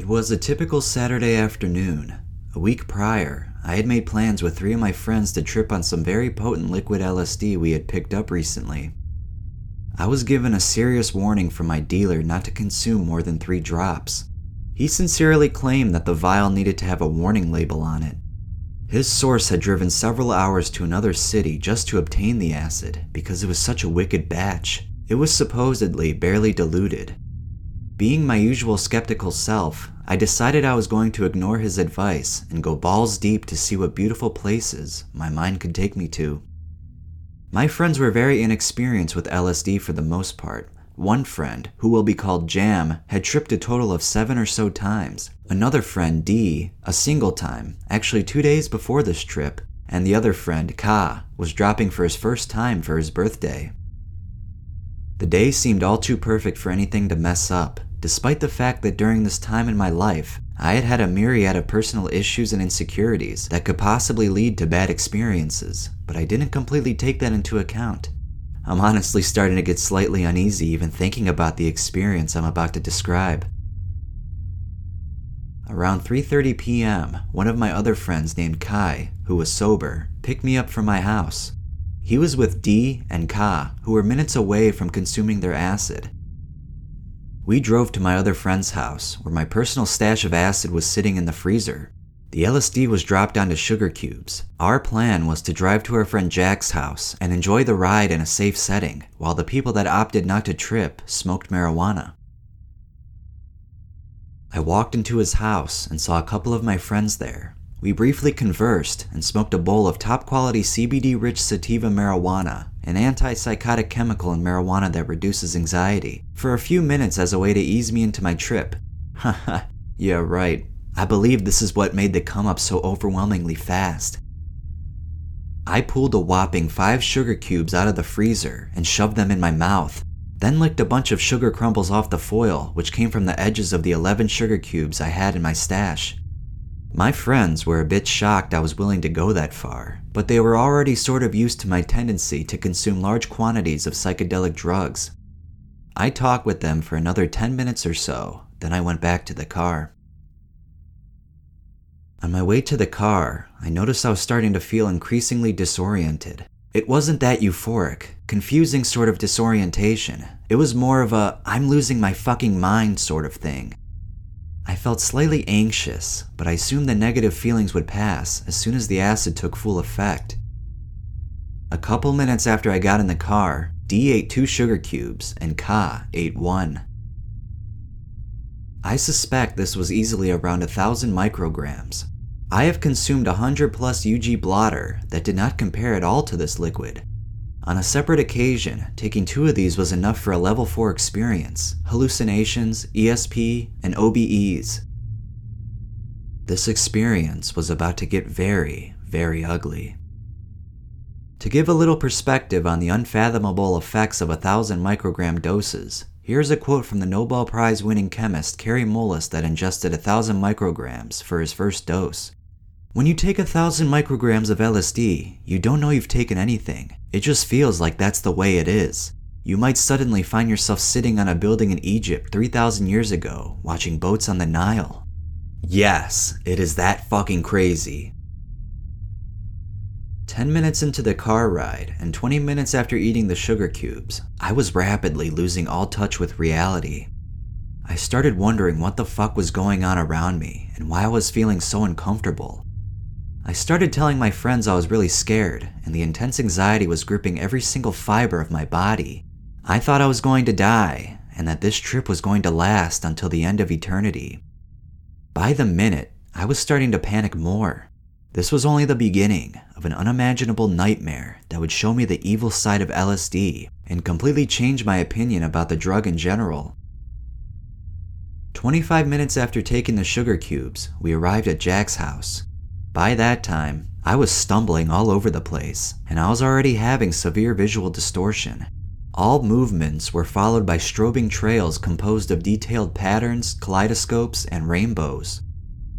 It was a typical Saturday afternoon. A week prior, I had made plans with three of my friends to trip on some very potent liquid LSD we had picked up recently. I was given a serious warning from my dealer not to consume more than three drops. He sincerely claimed that the vial needed to have a warning label on it. His source had driven several hours to another city just to obtain the acid because it was such a wicked batch. It was supposedly barely diluted, being my usual skeptical self, I decided I was going to ignore his advice and go balls deep to see what beautiful places my mind could take me to. My friends were very inexperienced with LSD for the most part. One friend, who will be called Jam, had tripped a total of seven or so times. Another friend, D, a single time, actually two days before this trip, and the other friend, Ka, was dropping for his first time for his birthday. The day seemed all too perfect for anything to mess up, despite the fact that during this time in my life, I had had a myriad of personal issues and insecurities that could possibly lead to bad experiences, but I didn't completely take that into account. I'm honestly starting to get slightly uneasy even thinking about the experience I'm about to describe. Around 3:30 p.m., one of my other friends named Kai, who was sober, picked me up from my house. He was with D and Ka, who were minutes away from consuming their acid, we drove to my other friend's house, where my personal stash of acid was sitting in the freezer. The LSD was dropped onto sugar cubes. Our plan was to drive to our friend Jack's house and enjoy the ride in a safe setting, while the people that opted not to trip smoked marijuana. I walked into his house and saw a couple of my friends there, we briefly conversed and smoked a bowl of top quality CBD rich sativa marijuana, an antipsychotic chemical in marijuana that reduces anxiety, for a few minutes as a way to ease me into my trip. Haha, yeah, right. I believe this is what made the come up so overwhelmingly fast. I pulled a whopping five sugar cubes out of the freezer and shoved them in my mouth, then licked a bunch of sugar crumbles off the foil, which came from the edges of the 11 sugar cubes I had in my stash. My friends were a bit shocked I was willing to go that far, but they were already sort of used to my tendency to consume large quantities of psychedelic drugs. I talked with them for another 10 minutes or so, then I went back to the car. On my way to the car, I noticed I was starting to feel increasingly disoriented. It wasn't that euphoric, confusing sort of disorientation. It was more of a I'm losing my fucking mind sort of thing. I felt slightly anxious, but I assumed the negative feelings would pass as soon as the acid took full effect. A couple minutes after I got in the car, D ate two sugar cubes and Ka ate one. I suspect this was easily around a thousand micrograms. I have consumed a hundred plus UG blotter that did not compare at all to this liquid, on a separate occasion, taking two of these was enough for a level 4 experience hallucinations, ESP, and OBEs. This experience was about to get very, very ugly. To give a little perspective on the unfathomable effects of a thousand microgram doses, here's a quote from the Nobel Prize winning chemist Kary Mullis that ingested a thousand micrograms for his first dose. When you take a thousand micrograms of LSD, you don't know you've taken anything. It just feels like that's the way it is. You might suddenly find yourself sitting on a building in Egypt 3,000 years ago, watching boats on the Nile. Yes, it is that fucking crazy. 10 minutes into the car ride, and 20 minutes after eating the sugar cubes, I was rapidly losing all touch with reality. I started wondering what the fuck was going on around me and why I was feeling so uncomfortable. I started telling my friends I was really scared, and the intense anxiety was gripping every single fiber of my body. I thought I was going to die, and that this trip was going to last until the end of eternity. By the minute, I was starting to panic more. This was only the beginning of an unimaginable nightmare that would show me the evil side of LSD and completely change my opinion about the drug in general. 25 minutes after taking the sugar cubes, we arrived at Jack's house. By that time, I was stumbling all over the place, and I was already having severe visual distortion. All movements were followed by strobing trails composed of detailed patterns, kaleidoscopes, and rainbows.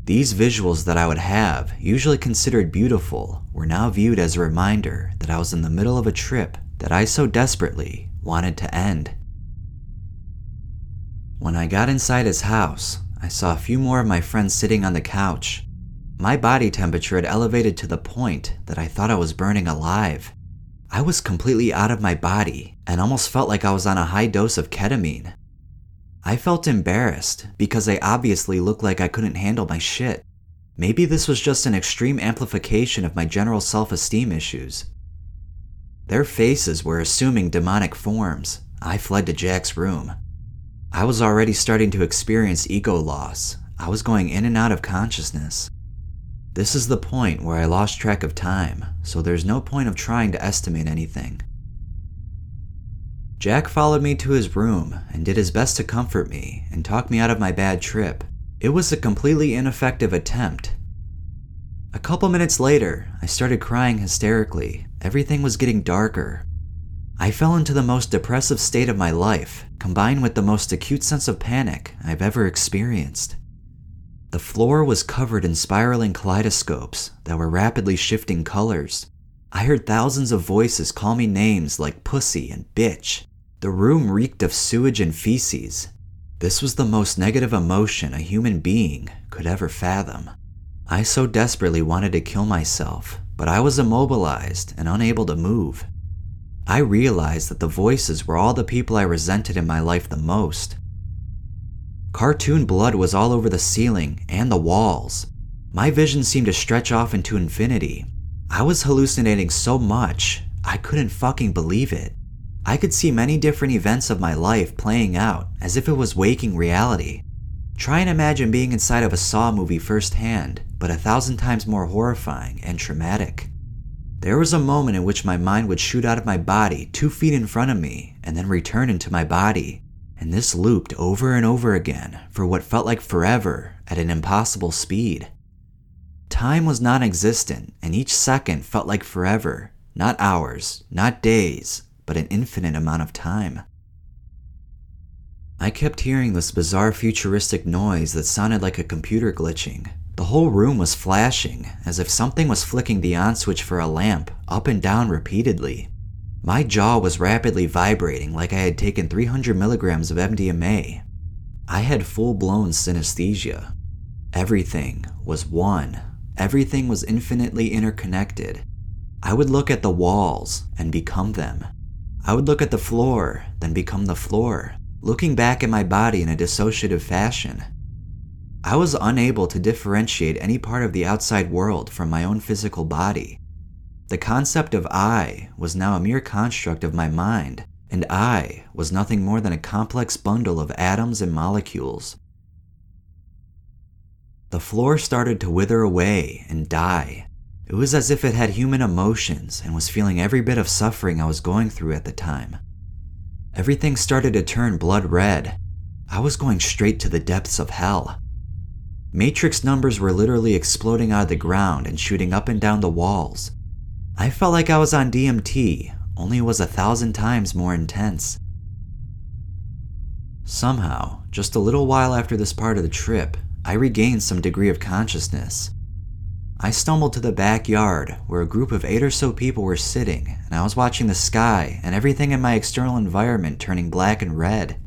These visuals that I would have, usually considered beautiful, were now viewed as a reminder that I was in the middle of a trip that I so desperately wanted to end. When I got inside his house, I saw a few more of my friends sitting on the couch. My body temperature had elevated to the point that I thought I was burning alive. I was completely out of my body and almost felt like I was on a high dose of ketamine. I felt embarrassed because I obviously looked like I couldn't handle my shit. Maybe this was just an extreme amplification of my general self esteem issues. Their faces were assuming demonic forms. I fled to Jack's room. I was already starting to experience ego loss. I was going in and out of consciousness. This is the point where I lost track of time, so there's no point of trying to estimate anything. Jack followed me to his room and did his best to comfort me and talk me out of my bad trip. It was a completely ineffective attempt. A couple minutes later, I started crying hysterically. Everything was getting darker. I fell into the most depressive state of my life, combined with the most acute sense of panic I've ever experienced. The floor was covered in spiraling kaleidoscopes that were rapidly shifting colors. I heard thousands of voices call me names like pussy and bitch, the room reeked of sewage and feces. This was the most negative emotion a human being could ever fathom. I so desperately wanted to kill myself, but I was immobilized and unable to move. I realized that the voices were all the people I resented in my life the most. Cartoon blood was all over the ceiling and the walls. My vision seemed to stretch off into infinity. I was hallucinating so much, I couldn't fucking believe it. I could see many different events of my life playing out as if it was waking reality. Try and imagine being inside of a Saw movie firsthand, but a thousand times more horrifying and traumatic. There was a moment in which my mind would shoot out of my body two feet in front of me and then return into my body, and this looped over and over again for what felt like forever at an impossible speed. Time was non existent, and each second felt like forever, not hours, not days, but an infinite amount of time. I kept hearing this bizarre futuristic noise that sounded like a computer glitching. The whole room was flashing, as if something was flicking the on switch for a lamp up and down repeatedly. My jaw was rapidly vibrating like I had taken 300 milligrams of MDMA. I had full blown synesthesia. Everything was one, everything was infinitely interconnected. I would look at the walls and become them. I would look at the floor, then become the floor, looking back at my body in a dissociative fashion. I was unable to differentiate any part of the outside world from my own physical body. The concept of I was now a mere construct of my mind, and I was nothing more than a complex bundle of atoms and molecules. The floor started to wither away and die, it was as if it had human emotions and was feeling every bit of suffering I was going through at the time. Everything started to turn blood red. I was going straight to the depths of hell. Matrix numbers were literally exploding out of the ground and shooting up and down the walls. I felt like I was on DMT, only it was a thousand times more intense. Somehow, just a little while after this part of the trip, I regained some degree of consciousness. I stumbled to the backyard where a group of eight or so people were sitting, and I was watching the sky and everything in my external environment turning black and red.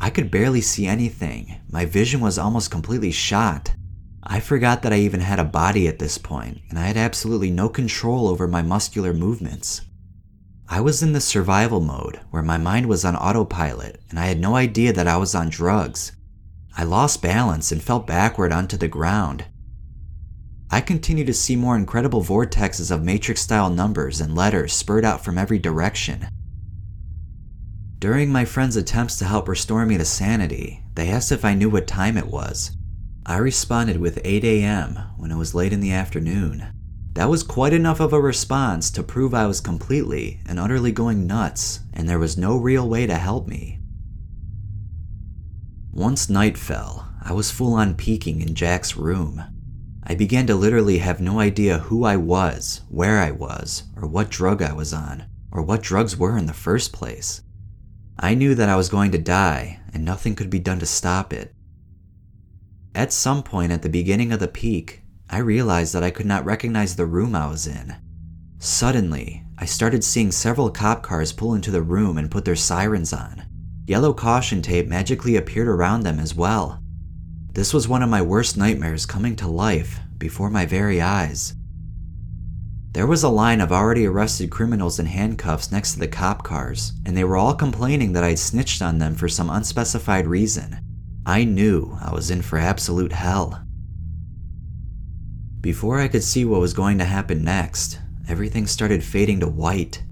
I could barely see anything. My vision was almost completely shot. I forgot that I even had a body at this point, and I had absolutely no control over my muscular movements. I was in the survival mode where my mind was on autopilot, and I had no idea that I was on drugs. I lost balance and fell backward onto the ground, I continued to see more incredible vortexes of matrix style numbers and letters spurred out from every direction. During my friends' attempts to help restore me to sanity, they asked if I knew what time it was. I responded with 8 a.m. when it was late in the afternoon. That was quite enough of a response to prove I was completely and utterly going nuts, and there was no real way to help me. Once night fell, I was full on peaking in Jack's room. I began to literally have no idea who I was, where I was, or what drug I was on, or what drugs were in the first place. I knew that I was going to die, and nothing could be done to stop it. At some point at the beginning of the peak, I realized that I could not recognize the room I was in. Suddenly, I started seeing several cop cars pull into the room and put their sirens on. Yellow caution tape magically appeared around them as well. This was one of my worst nightmares coming to life before my very eyes. There was a line of already arrested criminals in handcuffs next to the cop cars, and they were all complaining that I'd snitched on them for some unspecified reason. I knew I was in for absolute hell. Before I could see what was going to happen next, everything started fading to white.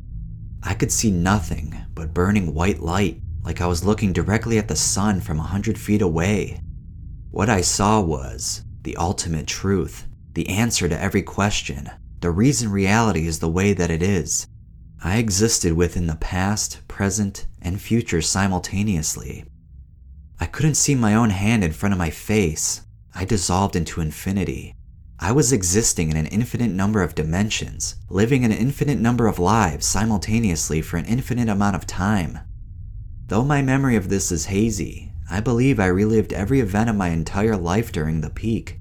I could see nothing but burning white light, like I was looking directly at the sun from a hundred feet away. What I saw was the ultimate truth, the answer to every question, the reason reality is the way that it is. I existed within the past, present, and future simultaneously. I couldn't see my own hand in front of my face. I dissolved into infinity. I was existing in an infinite number of dimensions, living an infinite number of lives simultaneously for an infinite amount of time. Though my memory of this is hazy, I believe I relived every event of my entire life during the peak.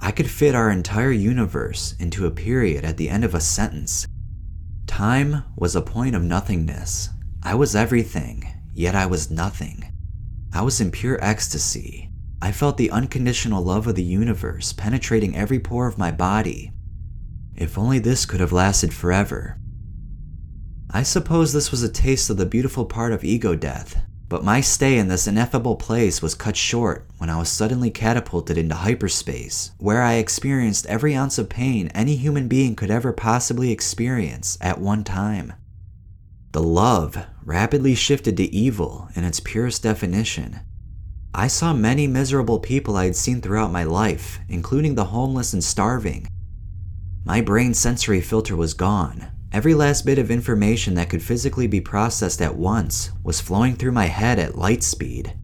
I could fit our entire universe into a period at the end of a sentence. Time was a point of nothingness. I was everything, yet I was nothing. I was in pure ecstasy, I felt the unconditional love of the universe penetrating every pore of my body. If only this could have lasted forever. I suppose this was a taste of the beautiful part of ego death, but my stay in this ineffable place was cut short when I was suddenly catapulted into hyperspace, where I experienced every ounce of pain any human being could ever possibly experience at one time. The love rapidly shifted to evil in its purest definition, I saw many miserable people I had seen throughout my life, including the homeless and starving. My brain sensory filter was gone. Every last bit of information that could physically be processed at once was flowing through my head at light speed.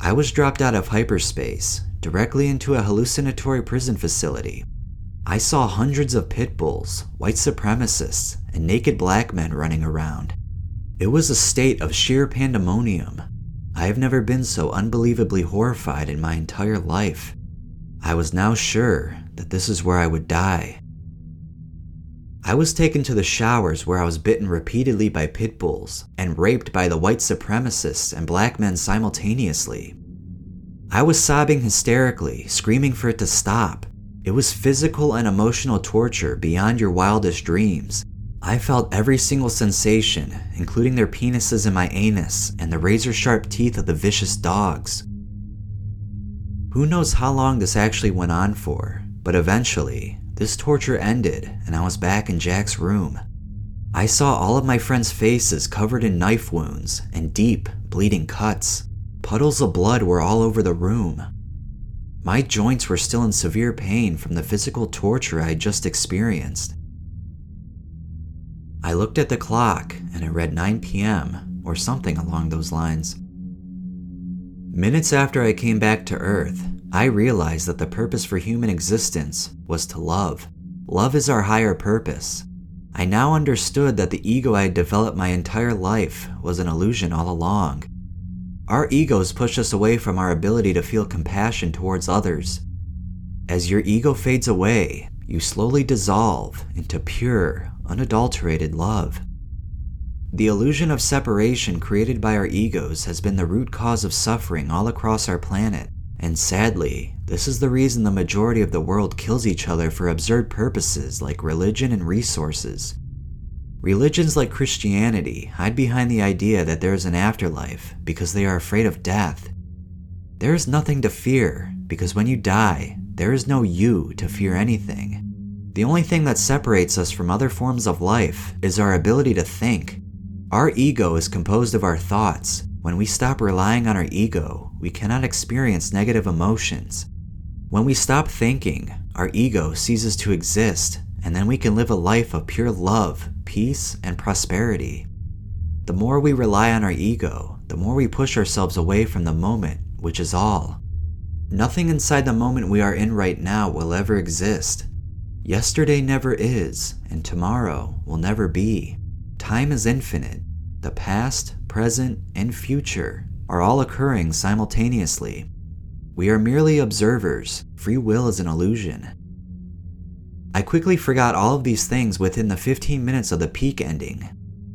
I was dropped out of hyperspace, directly into a hallucinatory prison facility. I saw hundreds of pit bulls, white supremacists, and naked black men running around. It was a state of sheer pandemonium, I have never been so unbelievably horrified in my entire life. I was now sure that this is where I would die. I was taken to the showers where I was bitten repeatedly by pit bulls and raped by the white supremacists and black men simultaneously. I was sobbing hysterically, screaming for it to stop. It was physical and emotional torture beyond your wildest dreams, I felt every single sensation, including their penises in my anus and the razor sharp teeth of the vicious dogs. Who knows how long this actually went on for, but eventually, this torture ended and I was back in Jack's room. I saw all of my friends' faces covered in knife wounds and deep, bleeding cuts. Puddles of blood were all over the room. My joints were still in severe pain from the physical torture I had just experienced. I looked at the clock and it read 9 p.m. or something along those lines. Minutes after I came back to Earth, I realized that the purpose for human existence was to love. Love is our higher purpose. I now understood that the ego I had developed my entire life was an illusion all along. Our egos push us away from our ability to feel compassion towards others. As your ego fades away, you slowly dissolve into pure, unadulterated love. The illusion of separation created by our egos has been the root cause of suffering all across our planet, and sadly, this is the reason the majority of the world kills each other for absurd purposes like religion and resources. Religions like Christianity hide behind the idea that there is an afterlife because they are afraid of death. There is nothing to fear because when you die, there is no you to fear anything. The only thing that separates us from other forms of life is our ability to think. Our ego is composed of our thoughts. When we stop relying on our ego, we cannot experience negative emotions. When we stop thinking, our ego ceases to exist, and then we can live a life of pure love, peace, and prosperity. The more we rely on our ego, the more we push ourselves away from the moment, which is all. Nothing inside the moment we are in right now will ever exist. Yesterday never is, and tomorrow will never be. Time is infinite. The past, present, and future are all occurring simultaneously. We are merely observers. Free will is an illusion. I quickly forgot all of these things within the 15 minutes of the peak ending.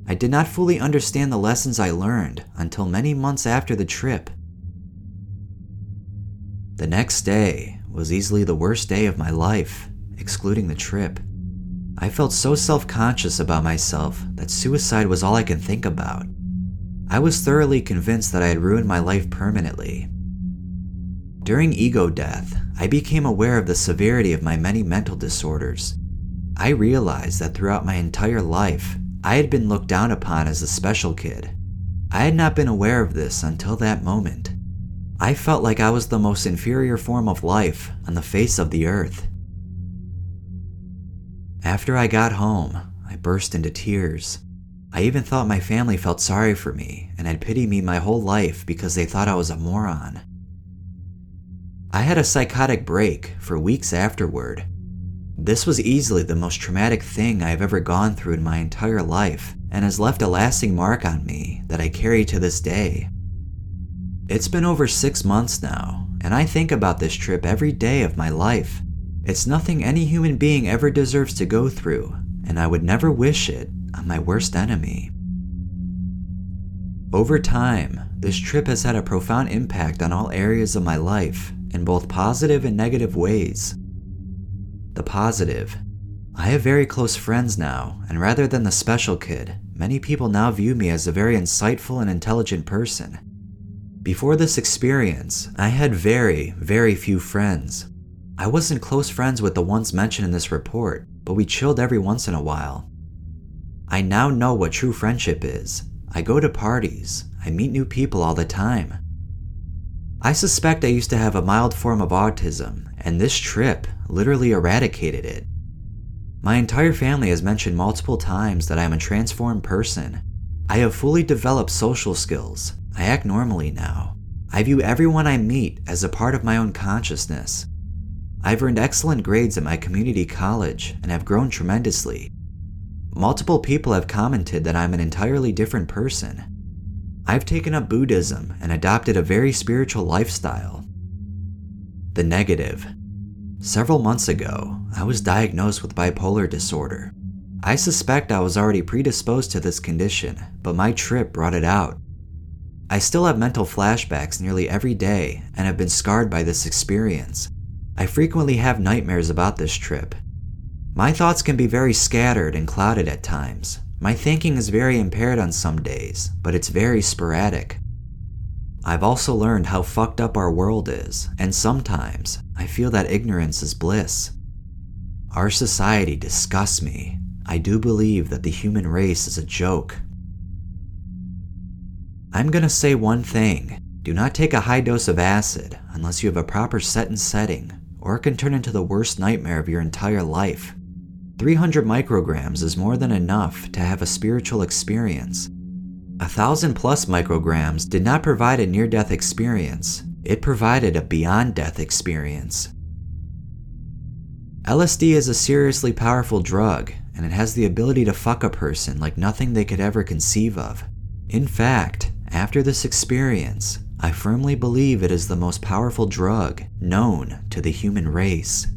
I did not fully understand the lessons I learned until many months after the trip. The next day was easily the worst day of my life, excluding the trip. I felt so self conscious about myself that suicide was all I could think about. I was thoroughly convinced that I had ruined my life permanently. During ego death, I became aware of the severity of my many mental disorders. I realized that throughout my entire life, I had been looked down upon as a special kid. I had not been aware of this until that moment. I felt like I was the most inferior form of life on the face of the earth. After I got home, I burst into tears. I even thought my family felt sorry for me and had pitied me my whole life because they thought I was a moron. I had a psychotic break for weeks afterward. This was easily the most traumatic thing I have ever gone through in my entire life and has left a lasting mark on me that I carry to this day. It's been over six months now, and I think about this trip every day of my life. It's nothing any human being ever deserves to go through, and I would never wish it on my worst enemy. Over time, this trip has had a profound impact on all areas of my life in both positive and negative ways. The positive. I have very close friends now, and rather than the special kid, many people now view me as a very insightful and intelligent person. Before this experience, I had very, very few friends. I wasn't close friends with the ones mentioned in this report, but we chilled every once in a while. I now know what true friendship is. I go to parties, I meet new people all the time. I suspect I used to have a mild form of autism, and this trip literally eradicated it. My entire family has mentioned multiple times that I am a transformed person. I have fully developed social skills, I act normally now. I view everyone I meet as a part of my own consciousness. I've earned excellent grades at my community college and have grown tremendously. Multiple people have commented that I'm an entirely different person. I've taken up Buddhism and adopted a very spiritual lifestyle. The negative. Several months ago, I was diagnosed with bipolar disorder. I suspect I was already predisposed to this condition, but my trip brought it out. I still have mental flashbacks nearly every day and have been scarred by this experience. I frequently have nightmares about this trip. My thoughts can be very scattered and clouded at times. My thinking is very impaired on some days, but it's very sporadic. I've also learned how fucked up our world is, and sometimes I feel that ignorance is bliss. Our society disgusts me. I do believe that the human race is a joke I'm gonna say one thing. Do not take a high dose of acid unless you have a proper set and setting, or it can turn into the worst nightmare of your entire life. 300 micrograms is more than enough to have a spiritual experience. A thousand plus micrograms did not provide a near death experience, it provided a beyond death experience. LSD is a seriously powerful drug, and it has the ability to fuck a person like nothing they could ever conceive of. In fact, after this experience, I firmly believe it is the most powerful drug known to the human race.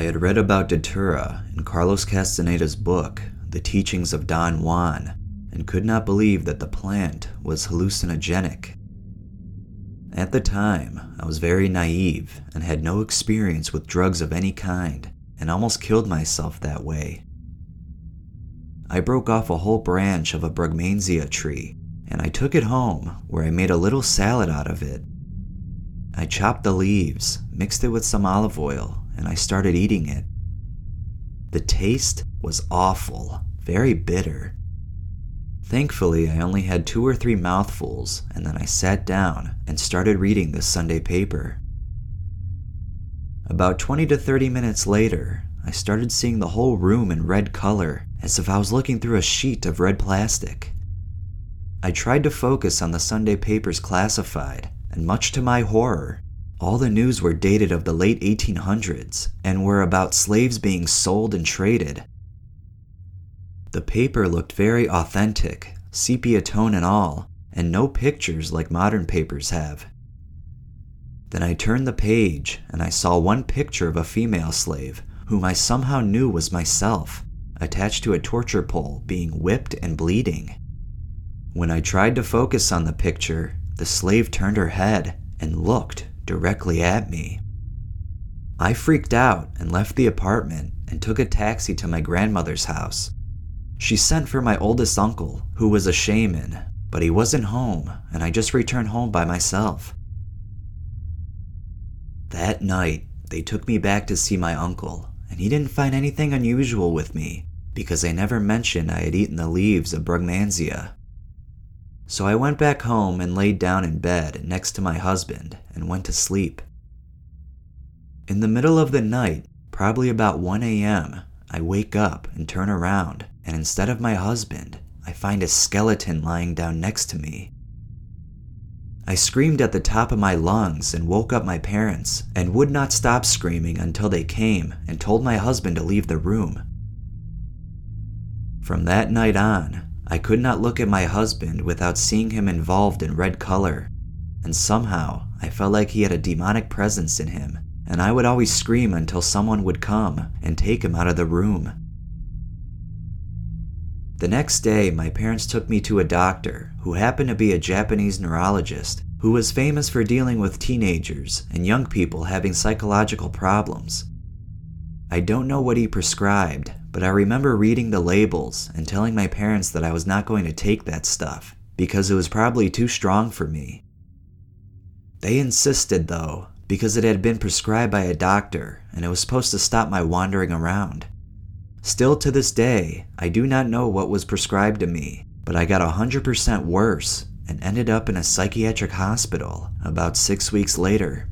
I had read about Datura in Carlos Castaneda's book, The Teachings of Don Juan, and could not believe that the plant was hallucinogenic at the time, I was very naive and had no experience with drugs of any kind, and almost killed myself that way. I broke off a whole branch of a Brugmansia tree, and I took it home where I made a little salad out of it. I chopped the leaves, mixed it with some olive oil, and I started eating it. The taste was awful, very bitter, Thankfully, I only had two or three mouthfuls, and then I sat down and started reading the Sunday paper. About 20 to 30 minutes later, I started seeing the whole room in red color, as if I was looking through a sheet of red plastic. I tried to focus on the Sunday papers classified, and much to my horror, all the news were dated of the late 1800s and were about slaves being sold and traded, the paper looked very authentic, sepia tone and all, and no pictures like modern papers have. Then I turned the page and I saw one picture of a female slave whom I somehow knew was myself. attached to a torture pole, being whipped and bleeding. When I tried to focus on the picture, the slave turned her head and looked directly at me. I freaked out and left the apartment and took a taxi to my grandmother's house. She sent for my oldest uncle, who was a shaman, but he wasn't home, and I just returned home by myself. That night, they took me back to see my uncle, and he didn't find anything unusual with me because I never mentioned I had eaten the leaves of Brugmansia. So I went back home and laid down in bed next to my husband and went to sleep. In the middle of the night, probably about 1 a.m., I wake up and turn around, and instead of my husband, I find a skeleton lying down next to me. I screamed at the top of my lungs and woke up my parents, and would not stop screaming until they came and told my husband to leave the room. From that night on, I could not look at my husband without seeing him involved in red color, and somehow I felt like he had a demonic presence in him, and I would always scream until someone would come and take him out of the room. The next day, my parents took me to a doctor who happened to be a Japanese neurologist who was famous for dealing with teenagers and young people having psychological problems. I don't know what he prescribed, but I remember reading the labels and telling my parents that I was not going to take that stuff because it was probably too strong for me. They insisted, though, because it had been prescribed by a doctor and it was supposed to stop my wandering around. Still to this day, I do not know what was prescribed to me, but I got 100% worse and ended up in a psychiatric hospital about six weeks later.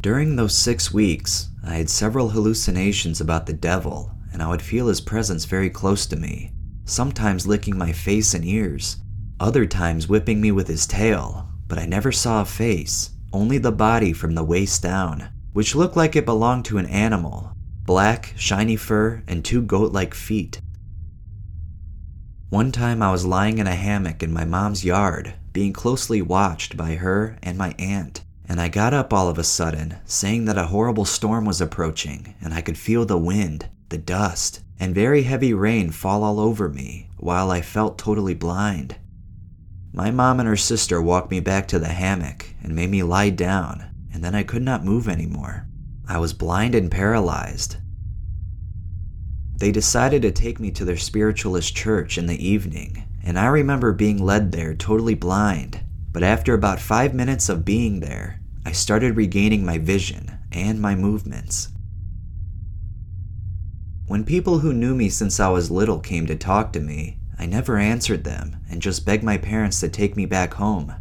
During those six weeks, I had several hallucinations about the devil, and I would feel his presence very close to me, sometimes licking my face and ears, other times whipping me with his tail, but I never saw a face, only the body from the waist down, which looked like it belonged to an animal black, shiny fur, and two goat like feet. One time I was lying in a hammock in my mom's yard, being closely watched by her and my aunt, and I got up all of a sudden, saying that a horrible storm was approaching, and I could feel the wind, the dust, and very heavy rain fall all over me, while I felt totally blind. My mom and her sister walked me back to the hammock and made me lie down, and then I could not move anymore. I was blind and paralyzed. They decided to take me to their spiritualist church in the evening, and I remember being led there totally blind. But after about five minutes of being there, I started regaining my vision and my movements. When people who knew me since I was little came to talk to me, I never answered them and just begged my parents to take me back home.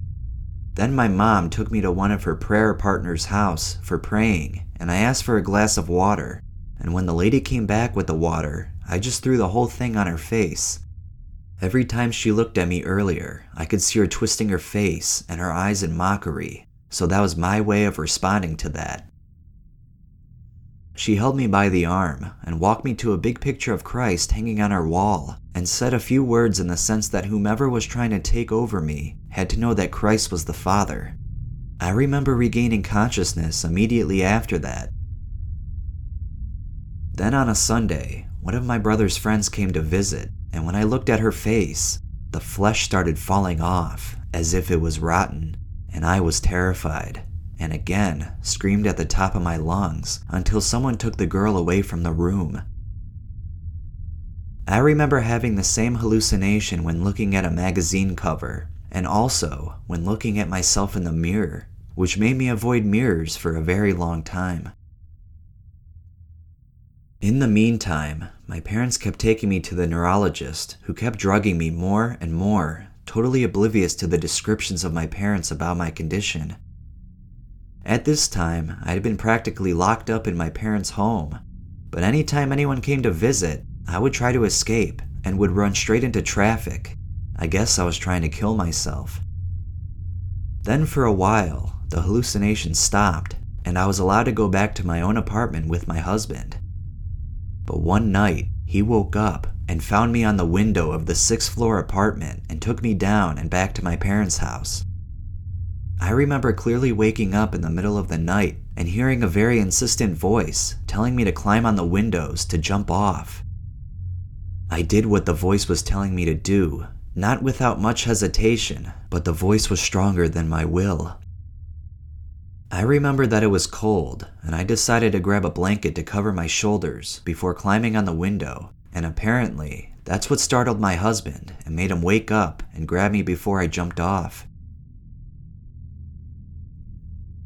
Then my mom took me to one of her prayer partners' house for praying, and I asked for a glass of water. And when the lady came back with the water, I just threw the whole thing on her face. Every time she looked at me earlier, I could see her twisting her face and her eyes in mockery, so that was my way of responding to that. She held me by the arm and walked me to a big picture of Christ hanging on her wall and said a few words in the sense that whomever was trying to take over me had to know that Christ was the Father. I remember regaining consciousness immediately after that. Then on a Sunday, one of my brother's friends came to visit, and when I looked at her face, the flesh started falling off as if it was rotten, and I was terrified and again screamed at the top of my lungs until someone took the girl away from the room. I remember having the same hallucination when looking at a magazine cover, and also when looking at myself in the mirror, which made me avoid mirrors for a very long time. In the meantime, my parents kept taking me to the neurologist, who kept drugging me more and more, totally oblivious to the descriptions of my parents about my condition. At this time, I had been practically locked up in my parents' home, but anytime anyone came to visit, I would try to escape and would run straight into traffic. I guess I was trying to kill myself. Then, for a while, the hallucinations stopped, and I was allowed to go back to my own apartment with my husband. But one night, he woke up and found me on the window of the sixth floor apartment and took me down and back to my parents' house. I remember clearly waking up in the middle of the night and hearing a very insistent voice telling me to climb on the windows to jump off. I did what the voice was telling me to do, not without much hesitation, but the voice was stronger than my will. I remember that it was cold, and I decided to grab a blanket to cover my shoulders before climbing on the window, and apparently, that's what startled my husband and made him wake up and grab me before I jumped off.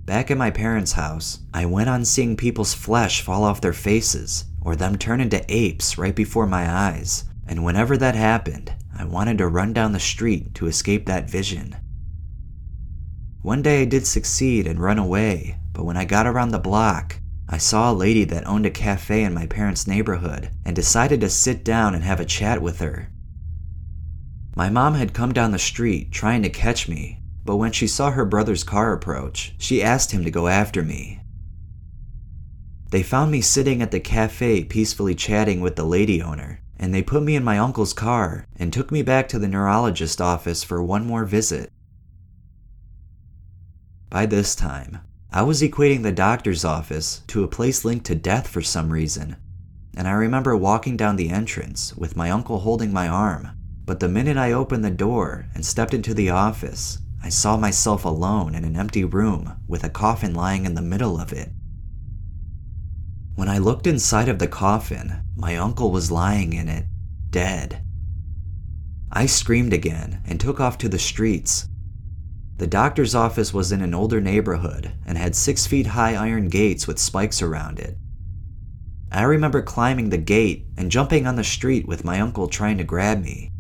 Back at my parents' house, I went on seeing people's flesh fall off their faces or them turn into apes right before my eyes, and whenever that happened, I wanted to run down the street to escape that vision. One day I did succeed and run away, but when I got around the block, I saw a lady that owned a cafe in my parents' neighborhood and decided to sit down and have a chat with her. My mom had come down the street trying to catch me, but when she saw her brother's car approach, she asked him to go after me. They found me sitting at the cafe peacefully chatting with the lady owner, and they put me in my uncle's car and took me back to the neurologist's office for one more visit. By this time, I was equating the doctor's office to a place linked to death for some reason, and I remember walking down the entrance with my uncle holding my arm. But the minute I opened the door and stepped into the office, I saw myself alone in an empty room with a coffin lying in the middle of it. When I looked inside of the coffin, my uncle was lying in it, dead. I screamed again and took off to the streets. The doctor's office was in an older neighborhood and had six feet high iron gates with spikes around it. I remember climbing the gate and jumping on the street with my uncle trying to grab me.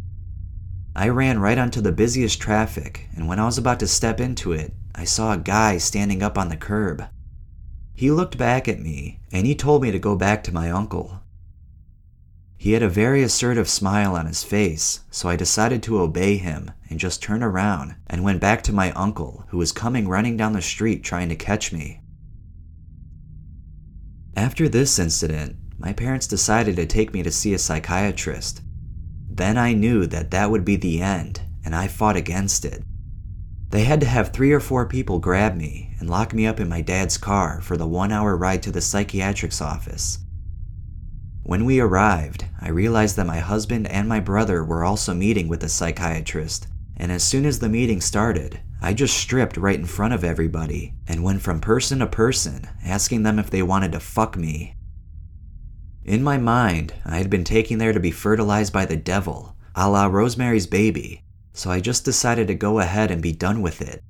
I ran right onto the busiest traffic, and when I was about to step into it, I saw a guy standing up on the curb. He looked back at me, and he told me to go back to my uncle. He had a very assertive smile on his face, so I decided to obey him and just turn around and went back to my uncle, who was coming running down the street trying to catch me. After this incident, my parents decided to take me to see a psychiatrist, then I knew that that would be the end, and I fought against it. They had to have three or four people grab me and lock me up in my dad's car for the one hour ride to the psychiatric's office. When we arrived, I realized that my husband and my brother were also meeting with the psychiatrist, and as soon as the meeting started, I just stripped right in front of everybody and went from person to person, asking them if they wanted to fuck me in my mind, I had been taken there to be fertilized by the devil, a la Rosemary's Baby, so I just decided to go ahead and be done with it.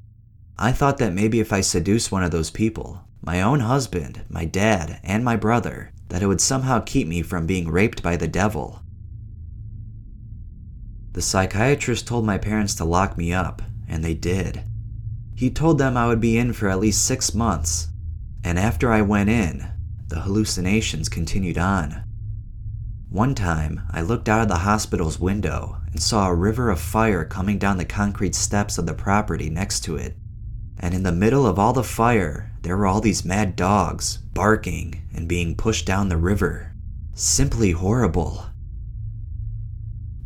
I thought that maybe if I seduced one of those people, my own husband, my dad, and my brother, that it would somehow keep me from being raped by the devil. The psychiatrist told my parents to lock me up, and they did. He told them I would be in for at least six months, and after I went in, the hallucinations continued on. One time, I looked out of the hospital's window and saw a river of fire coming down the concrete steps of the property next to it. And in the middle of all the fire, there were all these mad dogs barking and being pushed down the river. Simply horrible.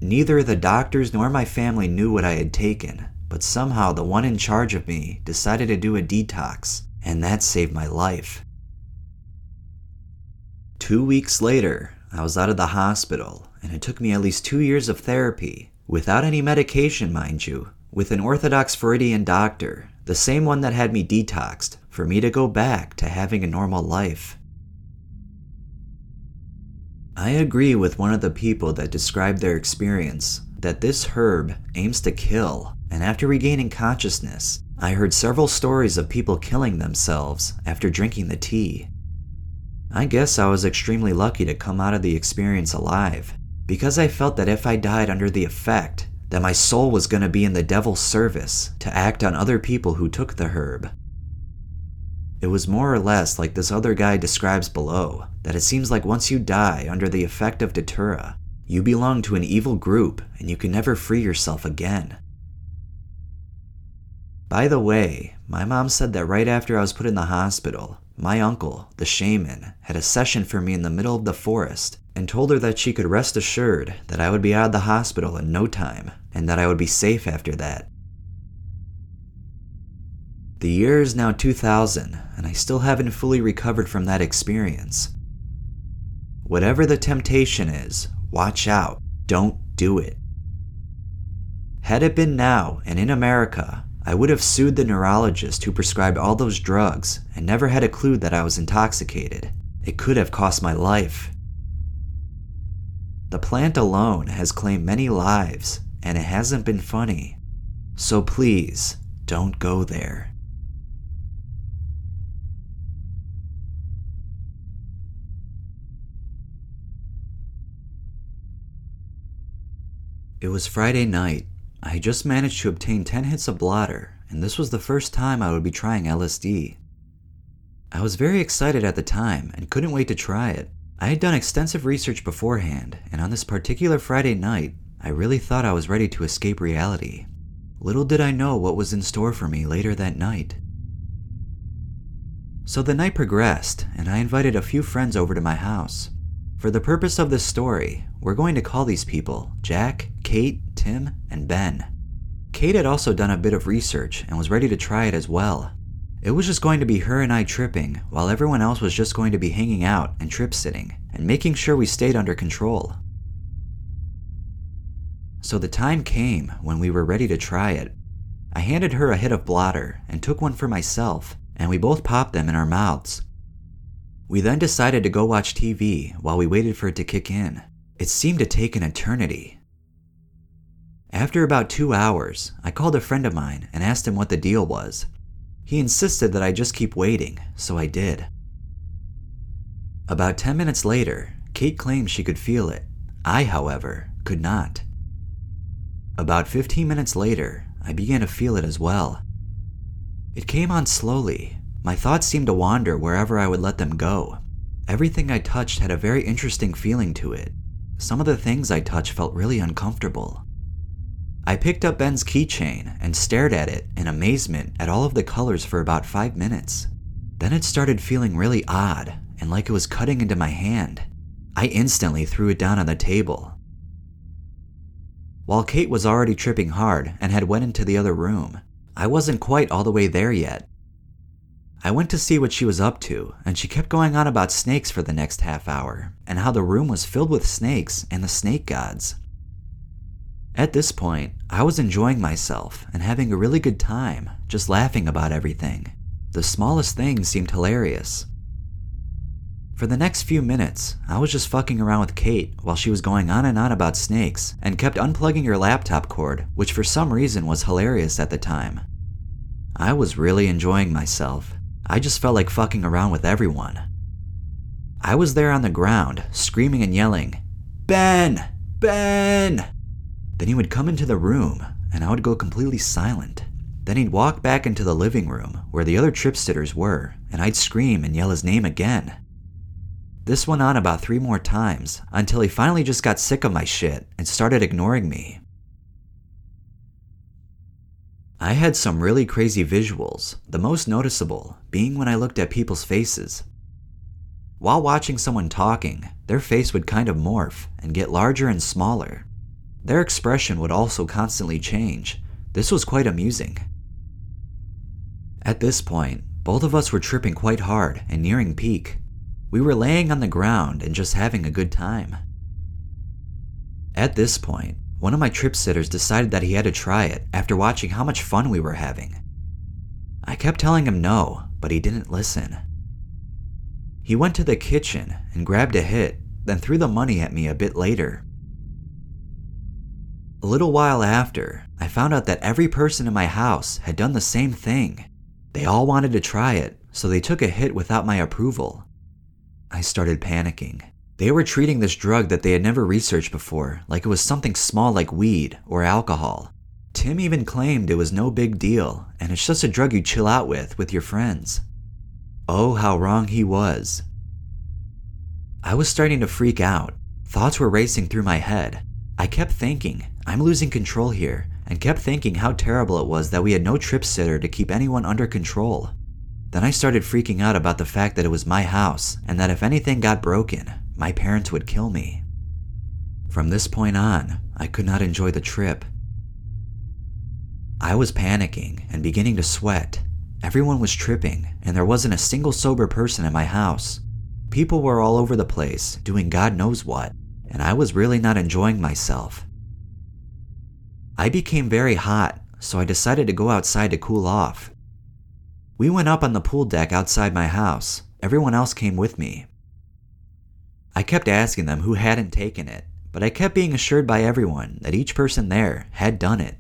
Neither the doctors nor my family knew what I had taken, but somehow the one in charge of me decided to do a detox, and that saved my life. Two weeks later, I was out of the hospital, and it took me at least two years of therapy, without any medication, mind you, with an Orthodox Freudian doctor, the same one that had me detoxed, for me to go back to having a normal life. I agree with one of the people that described their experience that this herb aims to kill, and after regaining consciousness, I heard several stories of people killing themselves after drinking the tea. I guess I was extremely lucky to come out of the experience alive, because I felt that if I died under the effect, that my soul was going to be in the devil's service to act on other people who took the herb. It was more or less like this other guy describes below, that it seems like once you die under the effect of Datura, you belong to an evil group and you can never free yourself again. By the way, my mom said that right after I was put in the hospital, my uncle, the shaman, had a session for me in the middle of the forest and told her that she could rest assured that I would be out of the hospital in no time and that I would be safe after that. The year is now 2000, and I still haven't fully recovered from that experience. Whatever the temptation is, watch out, don't do it. Had it been now and in America, I would have sued the neurologist who prescribed all those drugs and never had a clue that I was intoxicated. It could have cost my life. The plant alone has claimed many lives, and it hasn't been funny. So please, don't go there. It was Friday night. I had just managed to obtain 10 hits of blotter, and this was the first time I would be trying LSD. I was very excited at the time and couldn't wait to try it. I had done extensive research beforehand, and on this particular Friday night, I really thought I was ready to escape reality. Little did I know what was in store for me later that night. So the night progressed, and I invited a few friends over to my house. For the purpose of this story, we're going to call these people Jack, Kate, Tim, and Ben. Kate had also done a bit of research and was ready to try it as well. It was just going to be her and I tripping, while everyone else was just going to be hanging out and trip sitting, and making sure we stayed under control. So the time came when we were ready to try it. I handed her a hit of blotter and took one for myself, and we both popped them in our mouths. We then decided to go watch TV while we waited for it to kick in. It seemed to take an eternity. After about two hours, I called a friend of mine and asked him what the deal was. He insisted that I just keep waiting, so I did. About 10 minutes later, Kate claimed she could feel it. I, however, could not. About 15 minutes later, I began to feel it as well. It came on slowly, my thoughts seemed to wander wherever I would let them go. Everything I touched had a very interesting feeling to it. Some of the things I touched felt really uncomfortable. I picked up Ben's keychain and stared at it in amazement at all of the colors for about five minutes. Then it started feeling really odd and like it was cutting into my hand. I instantly threw it down on the table. While Kate was already tripping hard and had went into the other room, I wasn't quite all the way there yet I went to see what she was up to, and she kept going on about snakes for the next half hour, and how the room was filled with snakes and the snake gods. At this point, I was enjoying myself and having a really good time, just laughing about everything. The smallest things seemed hilarious. For the next few minutes, I was just fucking around with Kate while she was going on and on about snakes and kept unplugging her laptop cord, which for some reason was hilarious at the time. I was really enjoying myself. I just felt like fucking around with everyone. I was there on the ground, screaming and yelling, Ben! Ben! Then he would come into the room, and I would go completely silent. Then he'd walk back into the living room where the other trip sitters were, and I'd scream and yell his name again. This went on about three more times until he finally just got sick of my shit and started ignoring me. I had some really crazy visuals, the most noticeable being when I looked at people's faces. While watching someone talking, their face would kind of morph and get larger and smaller. Their expression would also constantly change. This was quite amusing. At this point, both of us were tripping quite hard and nearing peak. We were laying on the ground and just having a good time. At this point, one of my trip sitters decided that he had to try it after watching how much fun we were having. I kept telling him no, but he didn't listen. He went to the kitchen and grabbed a hit, then threw the money at me a bit later. A little while after, I found out that every person in my house had done the same thing. They all wanted to try it, so they took a hit without my approval. I started panicking. They were treating this drug that they had never researched before like it was something small like weed or alcohol. Tim even claimed it was no big deal and it's just a drug you chill out with with your friends. Oh, how wrong he was. I was starting to freak out. Thoughts were racing through my head. I kept thinking, I'm losing control here, and kept thinking how terrible it was that we had no trip sitter to keep anyone under control. Then I started freaking out about the fact that it was my house, and that if anything got broken, my parents would kill me. From this point on, I could not enjoy the trip. I was panicking and beginning to sweat. Everyone was tripping, and there wasn't a single sober person in my house. People were all over the place, doing God knows what, and I was really not enjoying myself. I became very hot, so I decided to go outside to cool off. We went up on the pool deck outside my house. Everyone else came with me. I kept asking them who hadn't taken it, but I kept being assured by everyone that each person there had done it.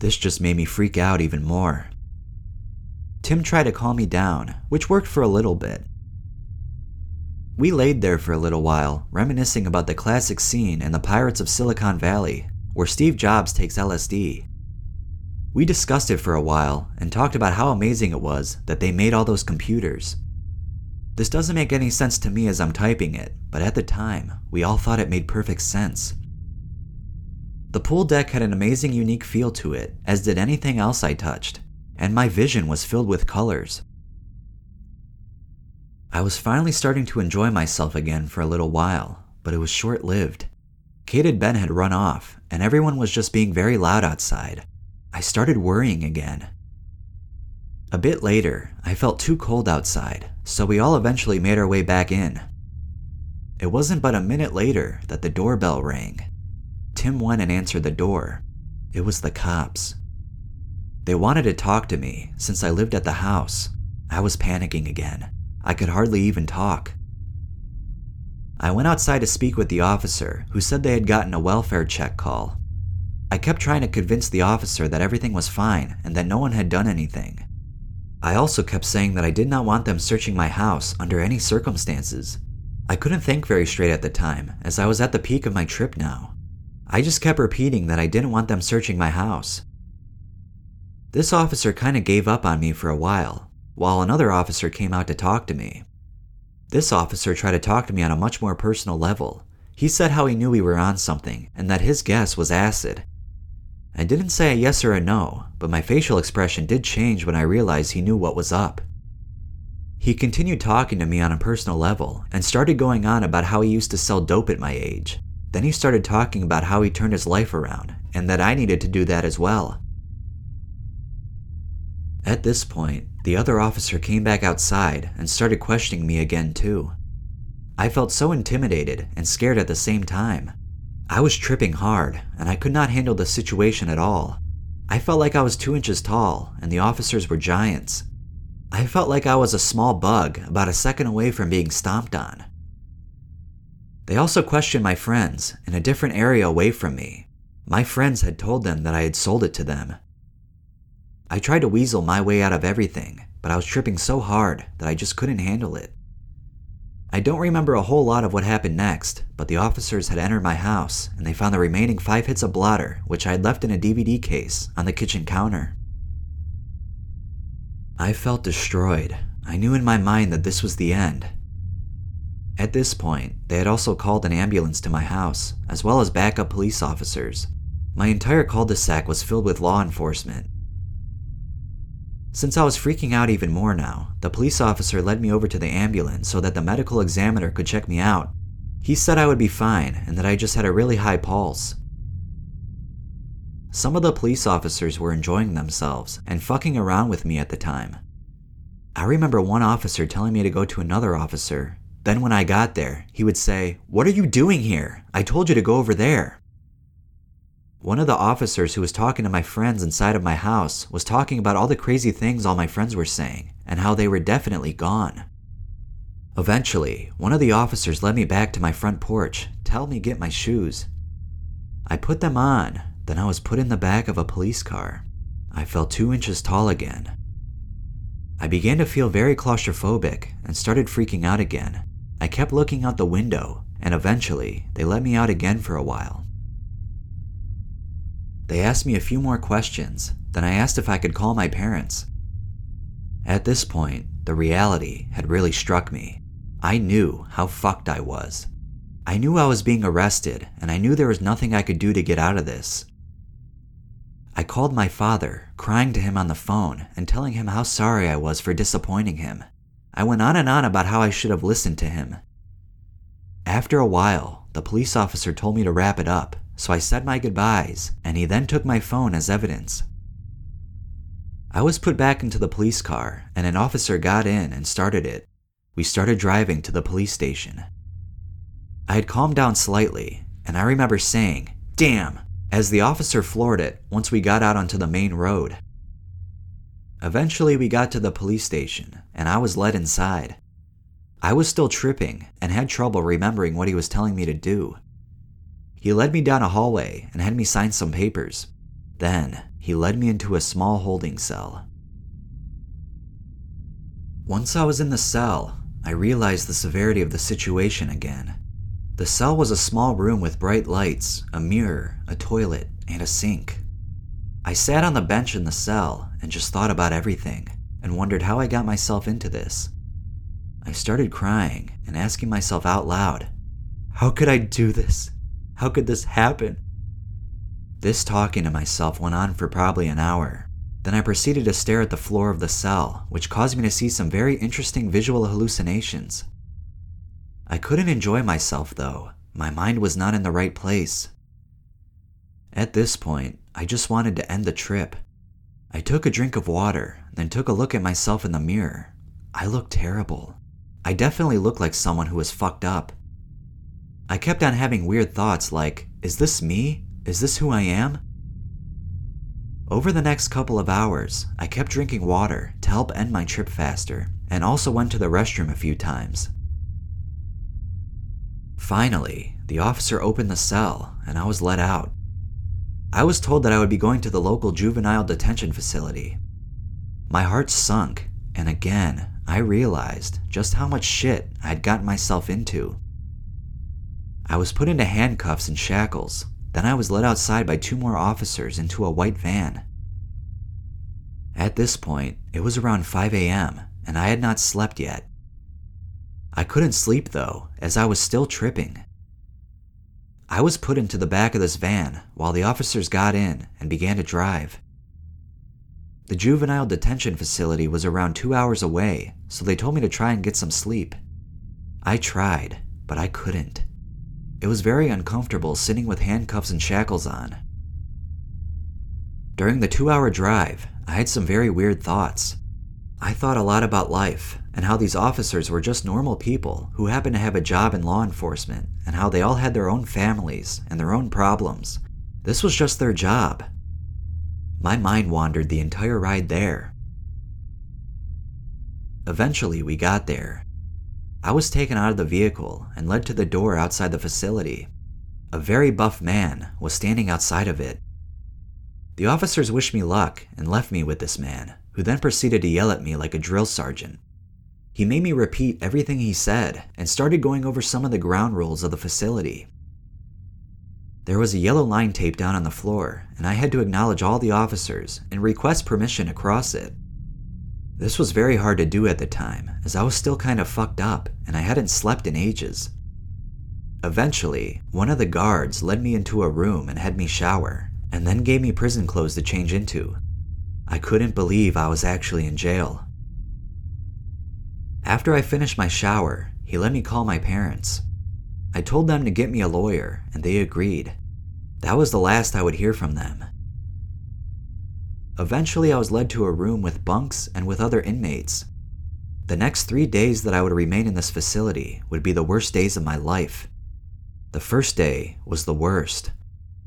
This just made me freak out even more. Tim tried to calm me down, which worked for a little bit. We laid there for a little while, reminiscing about the classic scene in The Pirates of Silicon Valley, where Steve Jobs takes LSD. We discussed it for a while and talked about how amazing it was that they made all those computers. This doesn't make any sense to me as I'm typing it, but at the time, we all thought it made perfect sense. The pool deck had an amazing, unique feel to it, as did anything else I touched and my vision was filled with colors. I was finally starting to enjoy myself again for a little while, but it was short lived. Kate and Ben had run off, and everyone was just being very loud outside. I started worrying again. A bit later, I felt too cold outside, so we all eventually made our way back in. It wasn't but a minute later that the doorbell rang. Tim went and answered the door. It was the cops. They wanted to talk to me since I lived at the house. I was panicking again. I could hardly even talk. I went outside to speak with the officer, who said they had gotten a welfare check call. I kept trying to convince the officer that everything was fine and that no one had done anything. I also kept saying that I did not want them searching my house under any circumstances. I couldn't think very straight at the time, as I was at the peak of my trip now. I just kept repeating that I didn't want them searching my house, this officer kind of gave up on me for a while, while another officer came out to talk to me. This officer tried to talk to me on a much more personal level. He said how he knew we were on something and that his guess was acid. I didn't say a yes or a no, but my facial expression did change when I realized he knew what was up. He continued talking to me on a personal level and started going on about how he used to sell dope at my age. Then he started talking about how he turned his life around and that I needed to do that as well. At this point, the other officer came back outside and started questioning me again, too. I felt so intimidated and scared at the same time. I was tripping hard, and I could not handle the situation at all. I felt like I was two inches tall, and the officers were giants. I felt like I was a small bug about a second away from being stomped on. They also questioned my friends in a different area away from me. My friends had told them that I had sold it to them, I tried to weasel my way out of everything, but I was tripping so hard that I just couldn't handle it. I don't remember a whole lot of what happened next, but the officers had entered my house and they found the remaining five hits of blotter, which I had left in a DVD case, on the kitchen counter. I felt destroyed. I knew in my mind that this was the end. At this point, they had also called an ambulance to my house, as well as backup police officers. My entire cul de sac was filled with law enforcement, since I was freaking out even more now, the police officer led me over to the ambulance so that the medical examiner could check me out. He said I would be fine and that I just had a really high pulse. Some of the police officers were enjoying themselves and fucking around with me at the time. I remember one officer telling me to go to another officer. Then, when I got there, he would say, What are you doing here? I told you to go over there. One of the officers who was talking to my friends inside of my house was talking about all the crazy things all my friends were saying and how they were definitely gone. Eventually, one of the officers led me back to my front porch to help me get my shoes. I put them on, then I was put in the back of a police car. I felt two inches tall again. I began to feel very claustrophobic and started freaking out again. I kept looking out the window, and eventually, they let me out again for a while. They asked me a few more questions, then I asked if I could call my parents. At this point, the reality had really struck me. I knew how fucked I was. I knew I was being arrested, and I knew there was nothing I could do to get out of this. I called my father, crying to him on the phone and telling him how sorry I was for disappointing him. I went on and on about how I should have listened to him. After a while, the police officer told me to wrap it up so I said my goodbyes, and he then took my phone as evidence. I was put back into the police car, and an officer got in and started it. We started driving to the police station. I had calmed down slightly, and I remember saying, Damn, as the officer floored it once we got out onto the main road. Eventually, we got to the police station, and I was led inside. I was still tripping and had trouble remembering what he was telling me to do. He led me down a hallway and had me sign some papers. Then, he led me into a small holding cell. Once I was in the cell, I realized the severity of the situation again. The cell was a small room with bright lights, a mirror, a toilet, and a sink. I sat on the bench in the cell and just thought about everything and wondered how I got myself into this. I started crying and asking myself out loud, How could I do this? How could this happen? This talking to myself went on for probably an hour. Then I proceeded to stare at the floor of the cell, which caused me to see some very interesting visual hallucinations. I couldn't enjoy myself though. My mind was not in the right place. At this point, I just wanted to end the trip. I took a drink of water, then took a look at myself in the mirror. I looked terrible. I definitely looked like someone who was fucked up. I kept on having weird thoughts like, is this me? Is this who I am? Over the next couple of hours, I kept drinking water to help end my trip faster, and also went to the restroom a few times. Finally, the officer opened the cell and I was let out. I was told that I would be going to the local juvenile detention facility. My heart sunk, and again, I realized just how much shit I had gotten myself into. I was put into handcuffs and shackles, then I was led outside by two more officers into a white van. At this point, it was around 5 a.m., and I had not slept yet. I couldn't sleep though, as I was still tripping. I was put into the back of this van while the officers got in and began to drive. The juvenile detention facility was around two hours away, so they told me to try and get some sleep. I tried, but I couldn't. It was very uncomfortable sitting with handcuffs and shackles on. During the two hour drive, I had some very weird thoughts. I thought a lot about life and how these officers were just normal people who happened to have a job in law enforcement and how they all had their own families and their own problems. This was just their job. My mind wandered the entire ride there. Eventually, we got there. I was taken out of the vehicle and led to the door outside the facility. A very buff man was standing outside of it. The officers wished me luck and left me with this man, who then proceeded to yell at me like a drill sergeant. He made me repeat everything he said and started going over some of the ground rules of the facility. There was a yellow line taped down on the floor, and I had to acknowledge all the officers and request permission to cross it. This was very hard to do at the time, as I was still kind of fucked up and I hadn't slept in ages. Eventually, one of the guards led me into a room and had me shower, and then gave me prison clothes to change into. I couldn't believe I was actually in jail. After I finished my shower, he let me call my parents. I told them to get me a lawyer, and they agreed. That was the last I would hear from them. Eventually, I was led to a room with bunks and with other inmates. The next three days that I would remain in this facility would be the worst days of my life. The first day was the worst.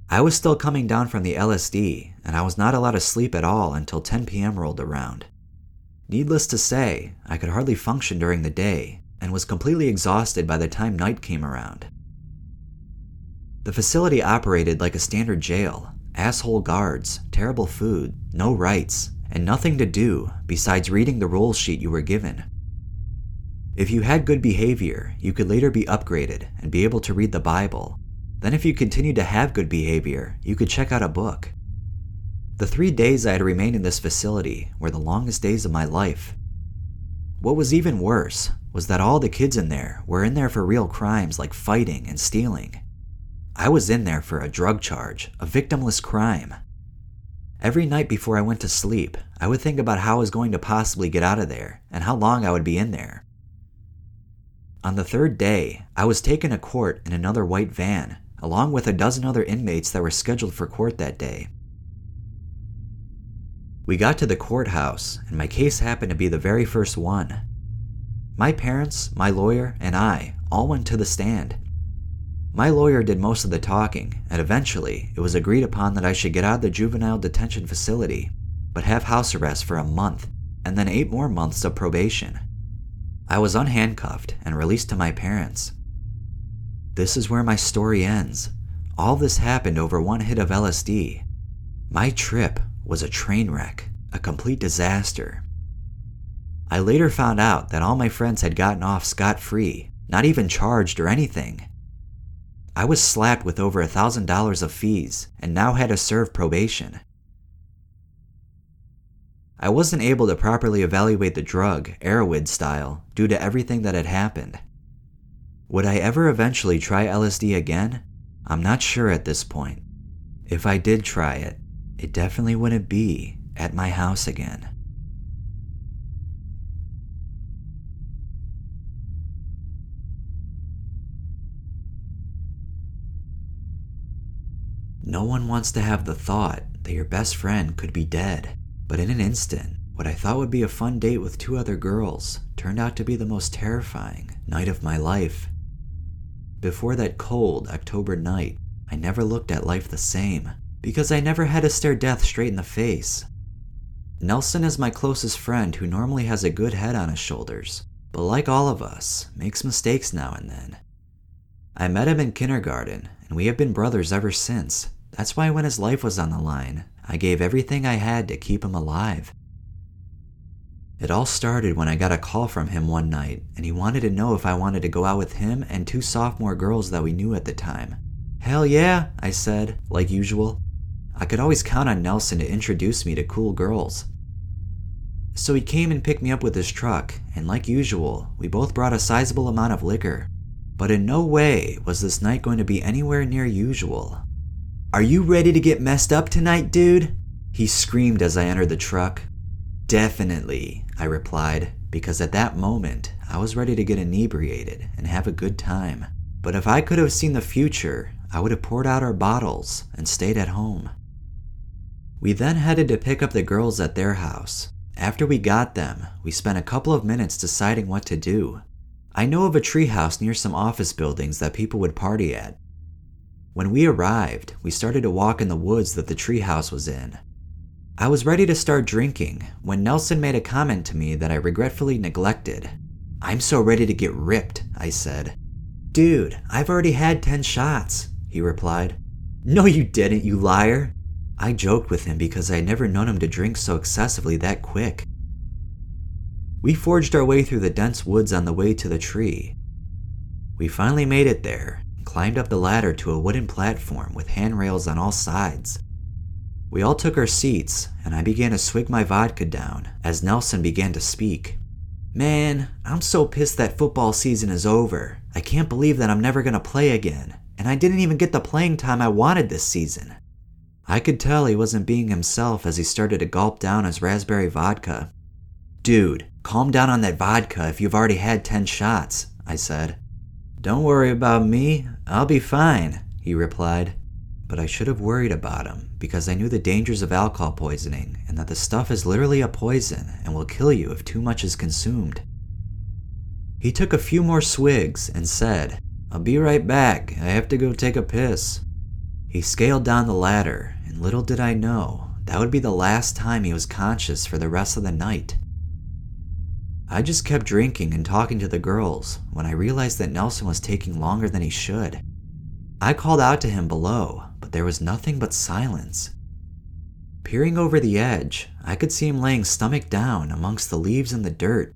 I was still coming down from the LSD, and I was not allowed to sleep at all until 10 p.m. rolled around. Needless to say, I could hardly function during the day and was completely exhausted by the time night came around. The facility operated like a standard jail asshole guards, terrible food, no rights, and nothing to do besides reading the rule sheet you were given. If you had good behavior, you could later be upgraded and be able to read the Bible. Then, if you continued to have good behavior, you could check out a book. The three days I had remained in this facility were the longest days of my life. What was even worse was that all the kids in there were in there for real crimes like fighting and stealing. I was in there for a drug charge, a victimless crime. Every night before I went to sleep, I would think about how I was going to possibly get out of there and how long I would be in there. On the third day, I was taken to court in another white van, along with a dozen other inmates that were scheduled for court that day. We got to the courthouse, and my case happened to be the very first one. My parents, my lawyer, and I all went to the stand. My lawyer did most of the talking, and eventually it was agreed upon that I should get out of the juvenile detention facility, but have house arrest for a month, and then eight more months of probation. I was unhandcuffed and released to my parents. This is where my story ends. All this happened over one hit of LSD. My trip was a train wreck, a complete disaster. I later found out that all my friends had gotten off scot free, not even charged or anything. I was slapped with over a $1,000 of fees and now had to serve probation. I wasn't able to properly evaluate the drug, Erowid style, due to everything that had happened. Would I ever eventually try LSD again? I'm not sure at this point. If I did try it, it definitely wouldn't be at my house again. One wants to have the thought that your best friend could be dead. But in an instant, what I thought would be a fun date with two other girls turned out to be the most terrifying night of my life. Before that cold October night, I never looked at life the same because I never had to stare death straight in the face. Nelson is my closest friend who normally has a good head on his shoulders, but like all of us, makes mistakes now and then. I met him in kindergarten, and we have been brothers ever since. That's why when his life was on the line, I gave everything I had to keep him alive. It all started when I got a call from him one night, and he wanted to know if I wanted to go out with him and two sophomore girls that we knew at the time. Hell yeah, I said, like usual. I could always count on Nelson to introduce me to cool girls. So he came and picked me up with his truck, and like usual, we both brought a sizable amount of liquor. But in no way was this night going to be anywhere near usual. Are you ready to get messed up tonight, dude? He screamed as I entered the truck. Definitely, I replied, because at that moment I was ready to get inebriated and have a good time. But if I could have seen the future, I would have poured out our bottles and stayed at home. We then headed to pick up the girls at their house. After we got them, we spent a couple of minutes deciding what to do. I know of a treehouse near some office buildings that people would party at, when we arrived, we started to walk in the woods that the treehouse was in. I was ready to start drinking when Nelson made a comment to me that I regretfully neglected. I'm so ready to get ripped, I said. Dude, I've already had 10 shots, he replied. No, you didn't, you liar. I joked with him because I would never known him to drink so excessively that quick. We forged our way through the dense woods on the way to the tree. We finally made it there, climbed up the ladder to a wooden platform with handrails on all sides. We all took our seats, and I began to swig my vodka down as Nelson began to speak. Man, I'm so pissed that football season is over. I can't believe that I'm never gonna play again, and I didn't even get the playing time I wanted this season. I could tell he wasn't being himself as he started to gulp down his raspberry vodka. Dude, calm down on that vodka if you've already had 10 shots, I said. Don't worry about me, I'll be fine, he replied. But I should have worried about him because I knew the dangers of alcohol poisoning and that the stuff is literally a poison and will kill you if too much is consumed. He took a few more swigs and said, I'll be right back, I have to go take a piss. He scaled down the ladder, and little did I know, that would be the last time he was conscious for the rest of the night. I just kept drinking and talking to the girls when I realized that Nelson was taking longer than he should. I called out to him below, but there was nothing but silence. Peering over the edge, I could see him laying stomach down amongst the leaves and the dirt.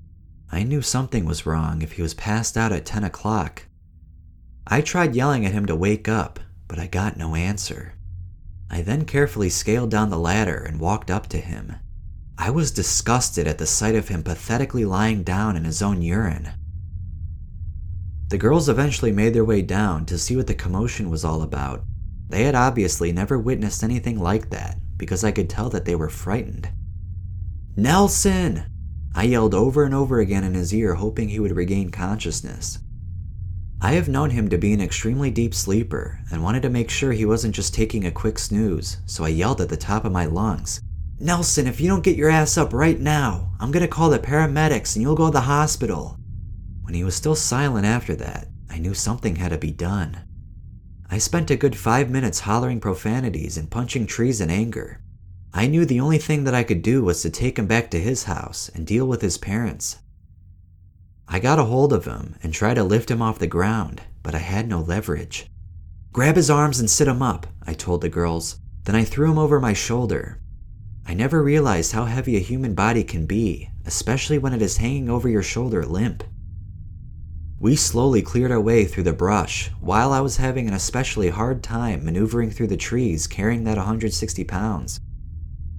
I knew something was wrong if he was passed out at 10 o'clock. I tried yelling at him to wake up, but I got no answer. I then carefully scaled down the ladder and walked up to him. I was disgusted at the sight of him pathetically lying down in his own urine. The girls eventually made their way down to see what the commotion was all about. They had obviously never witnessed anything like that because I could tell that they were frightened. Nelson! I yelled over and over again in his ear, hoping he would regain consciousness. I have known him to be an extremely deep sleeper and wanted to make sure he wasn't just taking a quick snooze, so I yelled at the top of my lungs Nelson, if you don't get your ass up right now, I'm gonna call the paramedics and you'll go to the hospital. When he was still silent after that, I knew something had to be done. I spent a good five minutes hollering profanities and punching trees in anger. I knew the only thing that I could do was to take him back to his house and deal with his parents. I got a hold of him and tried to lift him off the ground, but I had no leverage. Grab his arms and sit him up, I told the girls. Then I threw him over my shoulder. I never realized how heavy a human body can be, especially when it is hanging over your shoulder limp. We slowly cleared our way through the brush while I was having an especially hard time maneuvering through the trees carrying that 160 pounds.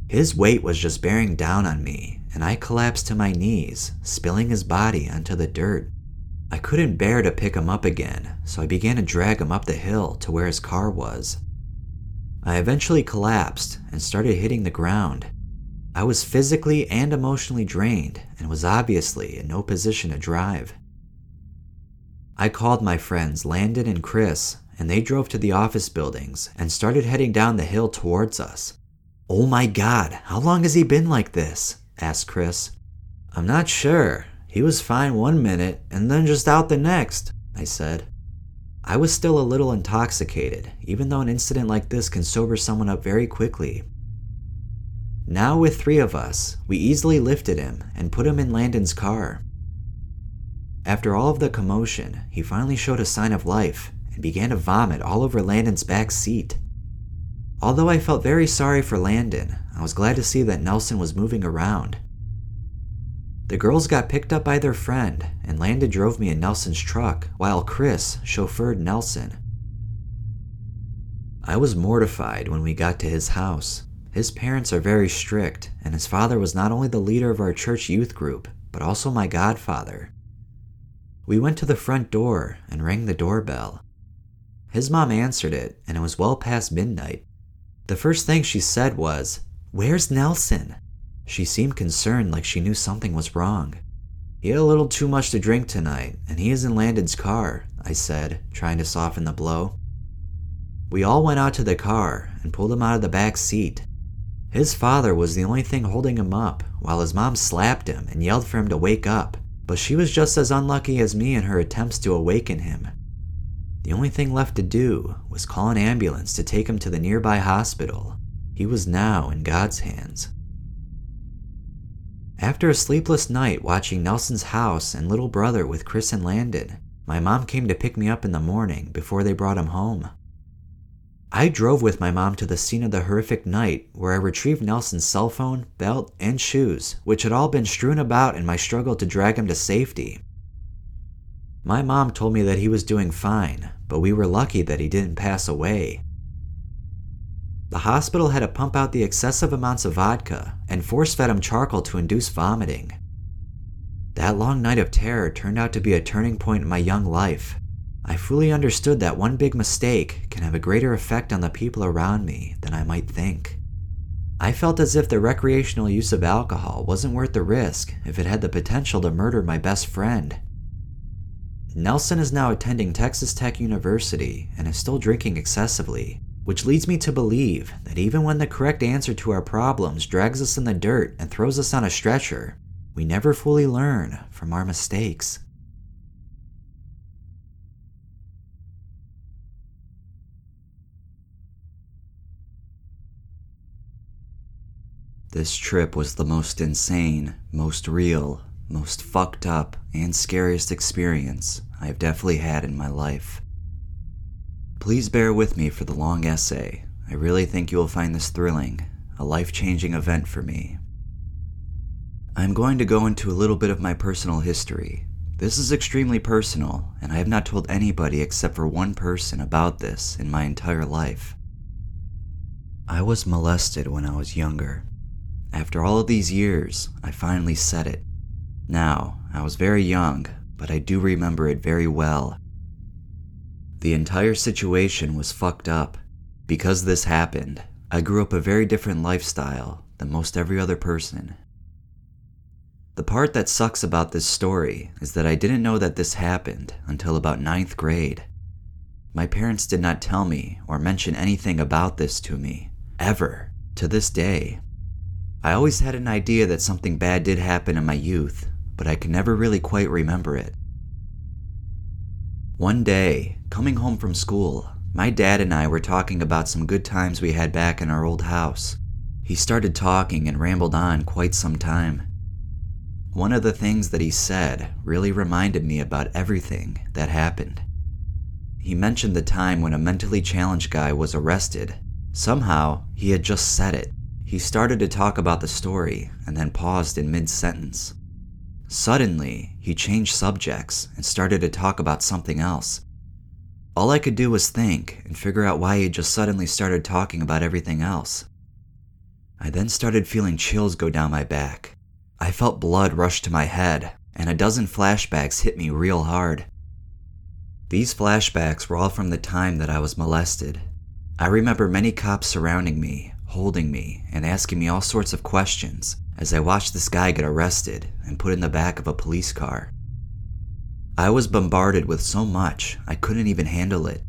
His weight was just bearing down on me, and I collapsed to my knees, spilling his body onto the dirt. I couldn't bear to pick him up again, so I began to drag him up the hill to where his car was. I eventually collapsed and started hitting the ground. I was physically and emotionally drained and was obviously in no position to drive. I called my friends Landon and Chris, and they drove to the office buildings and started heading down the hill towards us. Oh my god, how long has he been like this? asked Chris. I'm not sure. He was fine one minute and then just out the next, I said. I was still a little intoxicated, even though an incident like this can sober someone up very quickly. Now, with three of us, we easily lifted him and put him in Landon's car. After all of the commotion, he finally showed a sign of life and began to vomit all over Landon's back seat. Although I felt very sorry for Landon, I was glad to see that Nelson was moving around. The girls got picked up by their friend, and Landon drove me in Nelson's truck while Chris chauffeured Nelson. I was mortified when we got to his house. His parents are very strict, and his father was not only the leader of our church youth group, but also my godfather. We went to the front door and rang the doorbell. His mom answered it, and it was well past midnight. The first thing she said was, Where's Nelson? She seemed concerned like she knew something was wrong. He had a little too much to drink tonight, and he is in Landon's car, I said, trying to soften the blow. We all went out to the car and pulled him out of the back seat. His father was the only thing holding him up, while his mom slapped him and yelled for him to wake up but she was just as unlucky as me in her attempts to awaken him. The only thing left to do was call an ambulance to take him to the nearby hospital. He was now in God's hands. After a sleepless night watching Nelson's house and little brother with Chris and Landon, my mom came to pick me up in the morning before they brought him home. I drove with my mom to the scene of the horrific night where I retrieved Nelson's cell phone, belt, and shoes, which had all been strewn about in my struggle to drag him to safety. My mom told me that he was doing fine, but we were lucky that he didn't pass away. The hospital had to pump out the excessive amounts of vodka and force fed him charcoal to induce vomiting. That long night of terror turned out to be a turning point in my young life. I fully understood that one big mistake can have a greater effect on the people around me than I might think. I felt as if the recreational use of alcohol wasn't worth the risk if it had the potential to murder my best friend. Nelson is now attending Texas Tech University and is still drinking excessively, which leads me to believe that even when the correct answer to our problems drags us in the dirt and throws us on a stretcher, we never fully learn from our mistakes. This trip was the most insane, most real, most fucked up, and scariest experience I have definitely had in my life. Please bear with me for the long essay. I really think you will find this thrilling, a life changing event for me. I'm going to go into a little bit of my personal history. This is extremely personal, and I have not told anybody except for one person about this in my entire life. I was molested when I was younger. After all of these years, I finally said it. Now, I was very young, but I do remember it very well. The entire situation was fucked up. Because this happened, I grew up a very different lifestyle than most every other person. The part that sucks about this story is that I didn't know that this happened until about ninth grade. My parents did not tell me or mention anything about this to me, ever, to this day. I always had an idea that something bad did happen in my youth, but I can never really quite remember it. One day, coming home from school, my dad and I were talking about some good times we had back in our old house. He started talking and rambled on quite some time. One of the things that he said really reminded me about everything that happened. He mentioned the time when a mentally challenged guy was arrested. Somehow, he had just said it. He started to talk about the story and then paused in mid sentence. Suddenly, he changed subjects and started to talk about something else. All I could do was think and figure out why he just suddenly started talking about everything else. I then started feeling chills go down my back. I felt blood rush to my head, and a dozen flashbacks hit me real hard. These flashbacks were all from the time that I was molested. I remember many cops surrounding me, holding me, and asking me all sorts of questions as I watched this guy get arrested and put in the back of a police car. I was bombarded with so much, I couldn't even handle it.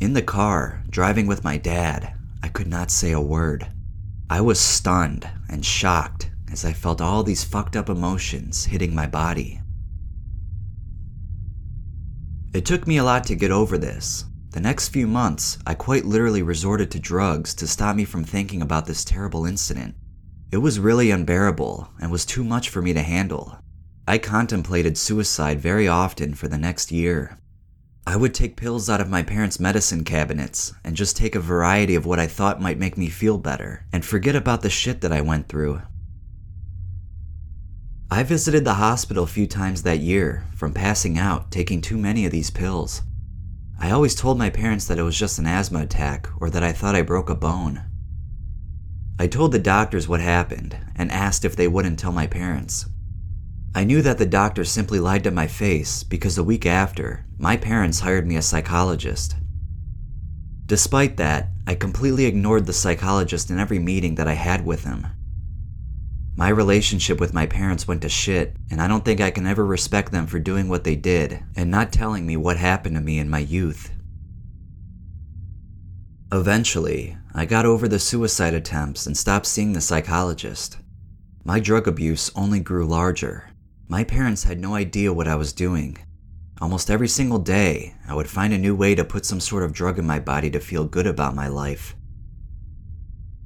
In the car, driving with my dad, I could not say a word. I was stunned and shocked as I felt all these fucked up emotions hitting my body. It took me a lot to get over this. The next few months, I quite literally resorted to drugs to stop me from thinking about this terrible incident. It was really unbearable and was too much for me to handle. I contemplated suicide very often for the next year. I would take pills out of my parents' medicine cabinets and just take a variety of what I thought might make me feel better and forget about the shit that I went through. I visited the hospital a few times that year from passing out taking too many of these pills. I always told my parents that it was just an asthma attack or that I thought I broke a bone. I told the doctors what happened and asked if they wouldn't tell my parents. I knew that the doctor simply lied to my face because a week after, my parents hired me a psychologist. Despite that, I completely ignored the psychologist in every meeting that I had with him. My relationship with my parents went to shit, and I don't think I can ever respect them for doing what they did and not telling me what happened to me in my youth. Eventually, I got over the suicide attempts and stopped seeing the psychologist. My drug abuse only grew larger. My parents had no idea what I was doing. Almost every single day, I would find a new way to put some sort of drug in my body to feel good about my life.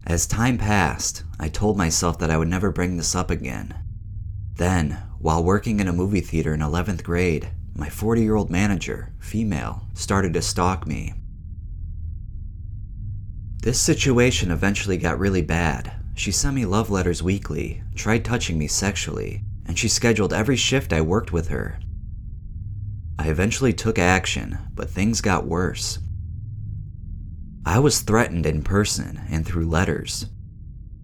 As time passed, I told myself that I would never bring this up again. Then, while working in a movie theater in 11th grade, my 40 year old manager, female, started to stalk me. This situation eventually got really bad. She sent me love letters weekly, tried touching me sexually, and she scheduled every shift I worked with her. I eventually took action, but things got worse. I was threatened in person and through letters.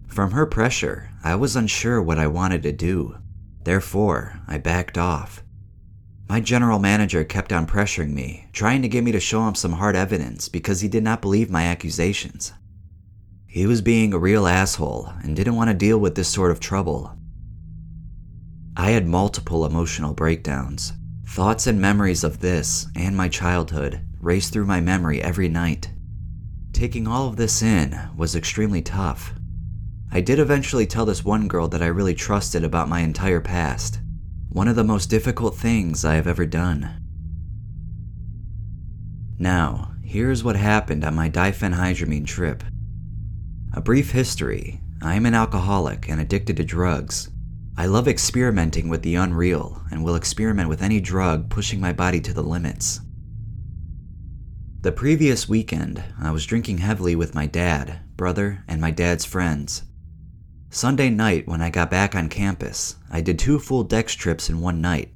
From her pressure, I was unsure what I wanted to do. Therefore, I backed off. My general manager kept on pressuring me, trying to get me to show him some hard evidence because he did not believe my accusations. He was being a real asshole and didn't want to deal with this sort of trouble. I had multiple emotional breakdowns. Thoughts and memories of this and my childhood raced through my memory every night. Taking all of this in was extremely tough. I did eventually tell this one girl that I really trusted about my entire past. One of the most difficult things I have ever done. Now, here's what happened on my diphenhydramine trip. A brief history I am an alcoholic and addicted to drugs. I love experimenting with the unreal and will experiment with any drug pushing my body to the limits. The previous weekend, I was drinking heavily with my dad, brother, and my dad's friends. Sunday night, when I got back on campus, I did two full dex trips in one night.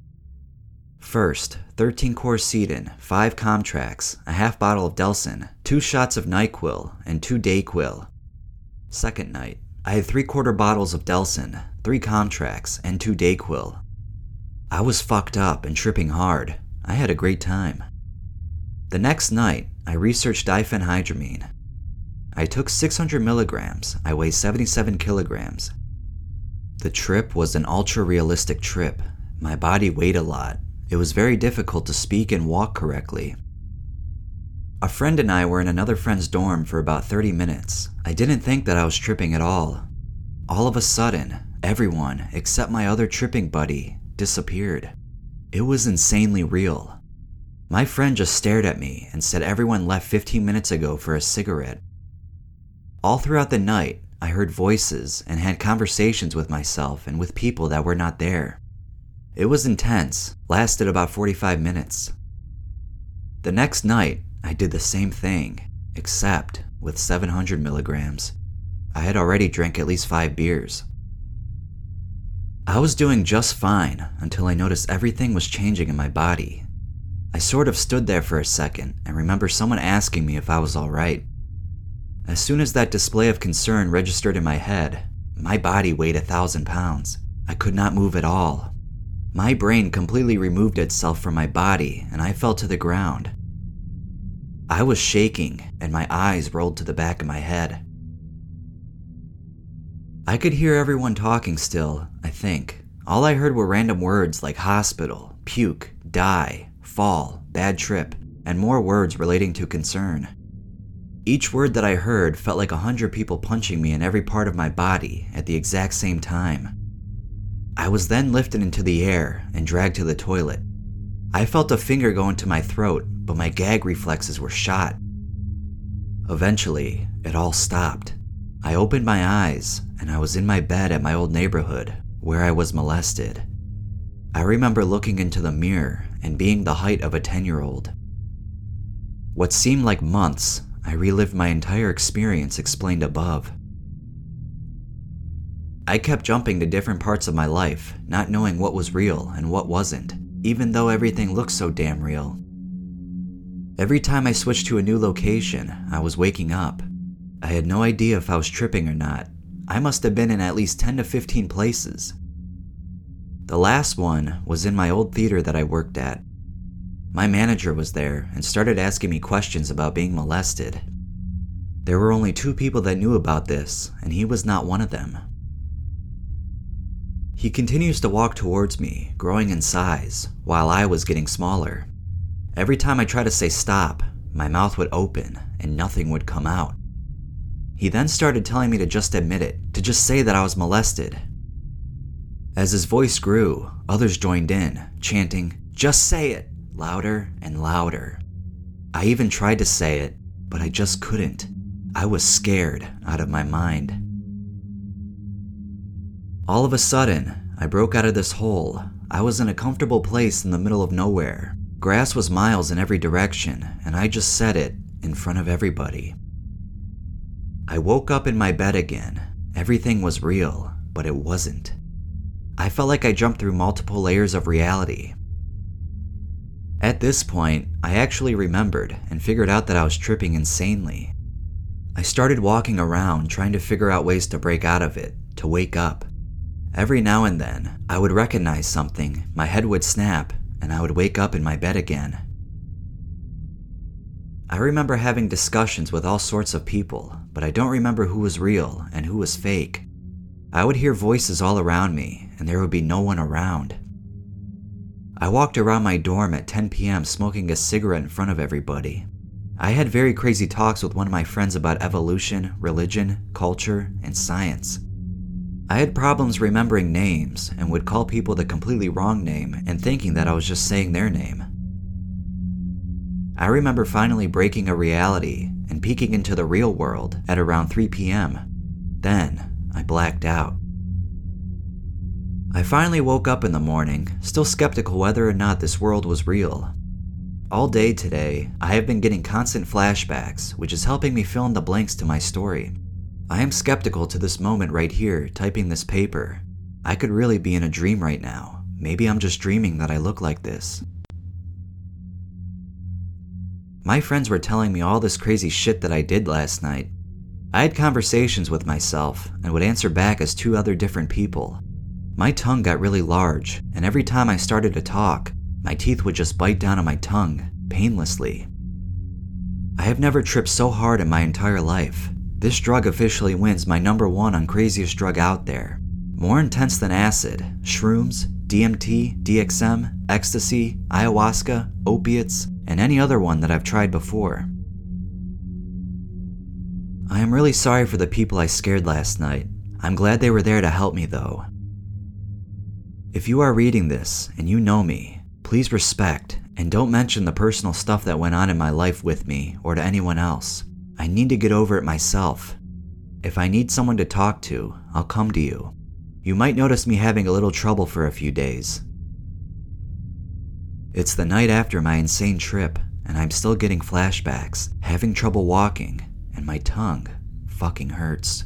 First, 13 Coricidin, 5 Comtrex, a half bottle of Delsym, 2 shots of NyQuil, and 2 Dayquil. Second night, I had 3 quarter bottles of Delsym, 3 Comtrex, and 2 Dayquil. I was fucked up and tripping hard. I had a great time. The next night, I researched diphenhydramine. I took 600 milligrams, I weigh 77 kilograms. The trip was an ultra realistic trip. My body weighed a lot. It was very difficult to speak and walk correctly. A friend and I were in another friend's dorm for about 30 minutes. I didn't think that I was tripping at all. all of a sudden, everyone except my other tripping buddy disappeared. It was insanely real. My friend just stared at me and said everyone left 15 minutes ago for a cigarette. All throughout the night, I heard voices and had conversations with myself and with people that were not there. It was intense, lasted about 45 minutes. The next night, I did the same thing, except with 700 milligrams. I had already drank at least five beers. I was doing just fine until I noticed everything was changing in my body. I sort of stood there for a second and remember someone asking me if I was alright. As soon as that display of concern registered in my head, my body weighed a thousand pounds. I could not move at all. My brain completely removed itself from my body and I fell to the ground. I was shaking and my eyes rolled to the back of my head. I could hear everyone talking still, I think. All I heard were random words like hospital, puke, die, fall, bad trip, and more words relating to concern. Each word that I heard felt like a hundred people punching me in every part of my body at the exact same time. I was then lifted into the air and dragged to the toilet. I felt a finger go into my throat, but my gag reflexes were shot. Eventually, it all stopped. I opened my eyes and I was in my bed at my old neighborhood where I was molested. I remember looking into the mirror and being the height of a 10 year old. What seemed like months, I relived my entire experience explained above. I kept jumping to different parts of my life, not knowing what was real and what wasn't, even though everything looked so damn real. Every time I switched to a new location, I was waking up, I had no idea if I was tripping or not. I must have been in at least 10 to 15 places. The last one was in my old theater that I worked at. My manager was there and started asking me questions about being molested. There were only two people that knew about this, and he was not one of them. He continues to walk towards me, growing in size, while I was getting smaller. Every time I tried to say stop, my mouth would open and nothing would come out. He then started telling me to just admit it, to just say that I was molested. As his voice grew, others joined in, chanting, Just say it, louder and louder. I even tried to say it, but I just couldn't. I was scared out of my mind. All of a sudden, I broke out of this hole. I was in a comfortable place in the middle of nowhere. Grass was miles in every direction, and I just said it in front of everybody. I woke up in my bed again. Everything was real, but it wasn't. I felt like I jumped through multiple layers of reality. At this point, I actually remembered and figured out that I was tripping insanely. I started walking around trying to figure out ways to break out of it, to wake up. Every now and then, I would recognize something, my head would snap, and I would wake up in my bed again. I remember having discussions with all sorts of people, but I don't remember who was real and who was fake. I would hear voices all around me, and there would be no one around. I walked around my dorm at 10 p.m. smoking a cigarette in front of everybody. I had very crazy talks with one of my friends about evolution, religion, culture, and science. I had problems remembering names and would call people the completely wrong name and thinking that I was just saying their name. I remember finally breaking a reality and peeking into the real world at around 3 p.m. Then I blacked out. I finally woke up in the morning, still skeptical whether or not this world was real. All day today, I have been getting constant flashbacks, which is helping me fill in the blanks to my story. I am skeptical to this moment right here, typing this paper. I could really be in a dream right now. Maybe I'm just dreaming that I look like this. My friends were telling me all this crazy shit that I did last night. I had conversations with myself and would answer back as two other different people. My tongue got really large, and every time I started to talk, my teeth would just bite down on my tongue, painlessly. I have never tripped so hard in my entire life. This drug officially wins my number one on craziest drug out there. More intense than acid, shrooms, DMT, DXM, ecstasy, ayahuasca, opiates, and any other one that I've tried before. I am really sorry for the people I scared last night. I'm glad they were there to help me though. If you are reading this and you know me, please respect and don't mention the personal stuff that went on in my life with me or to anyone else. I need to get over it myself. If I need someone to talk to, I'll come to you. You might notice me having a little trouble for a few days. It's the night after my insane trip, and I'm still getting flashbacks, having trouble walking, and my tongue fucking hurts.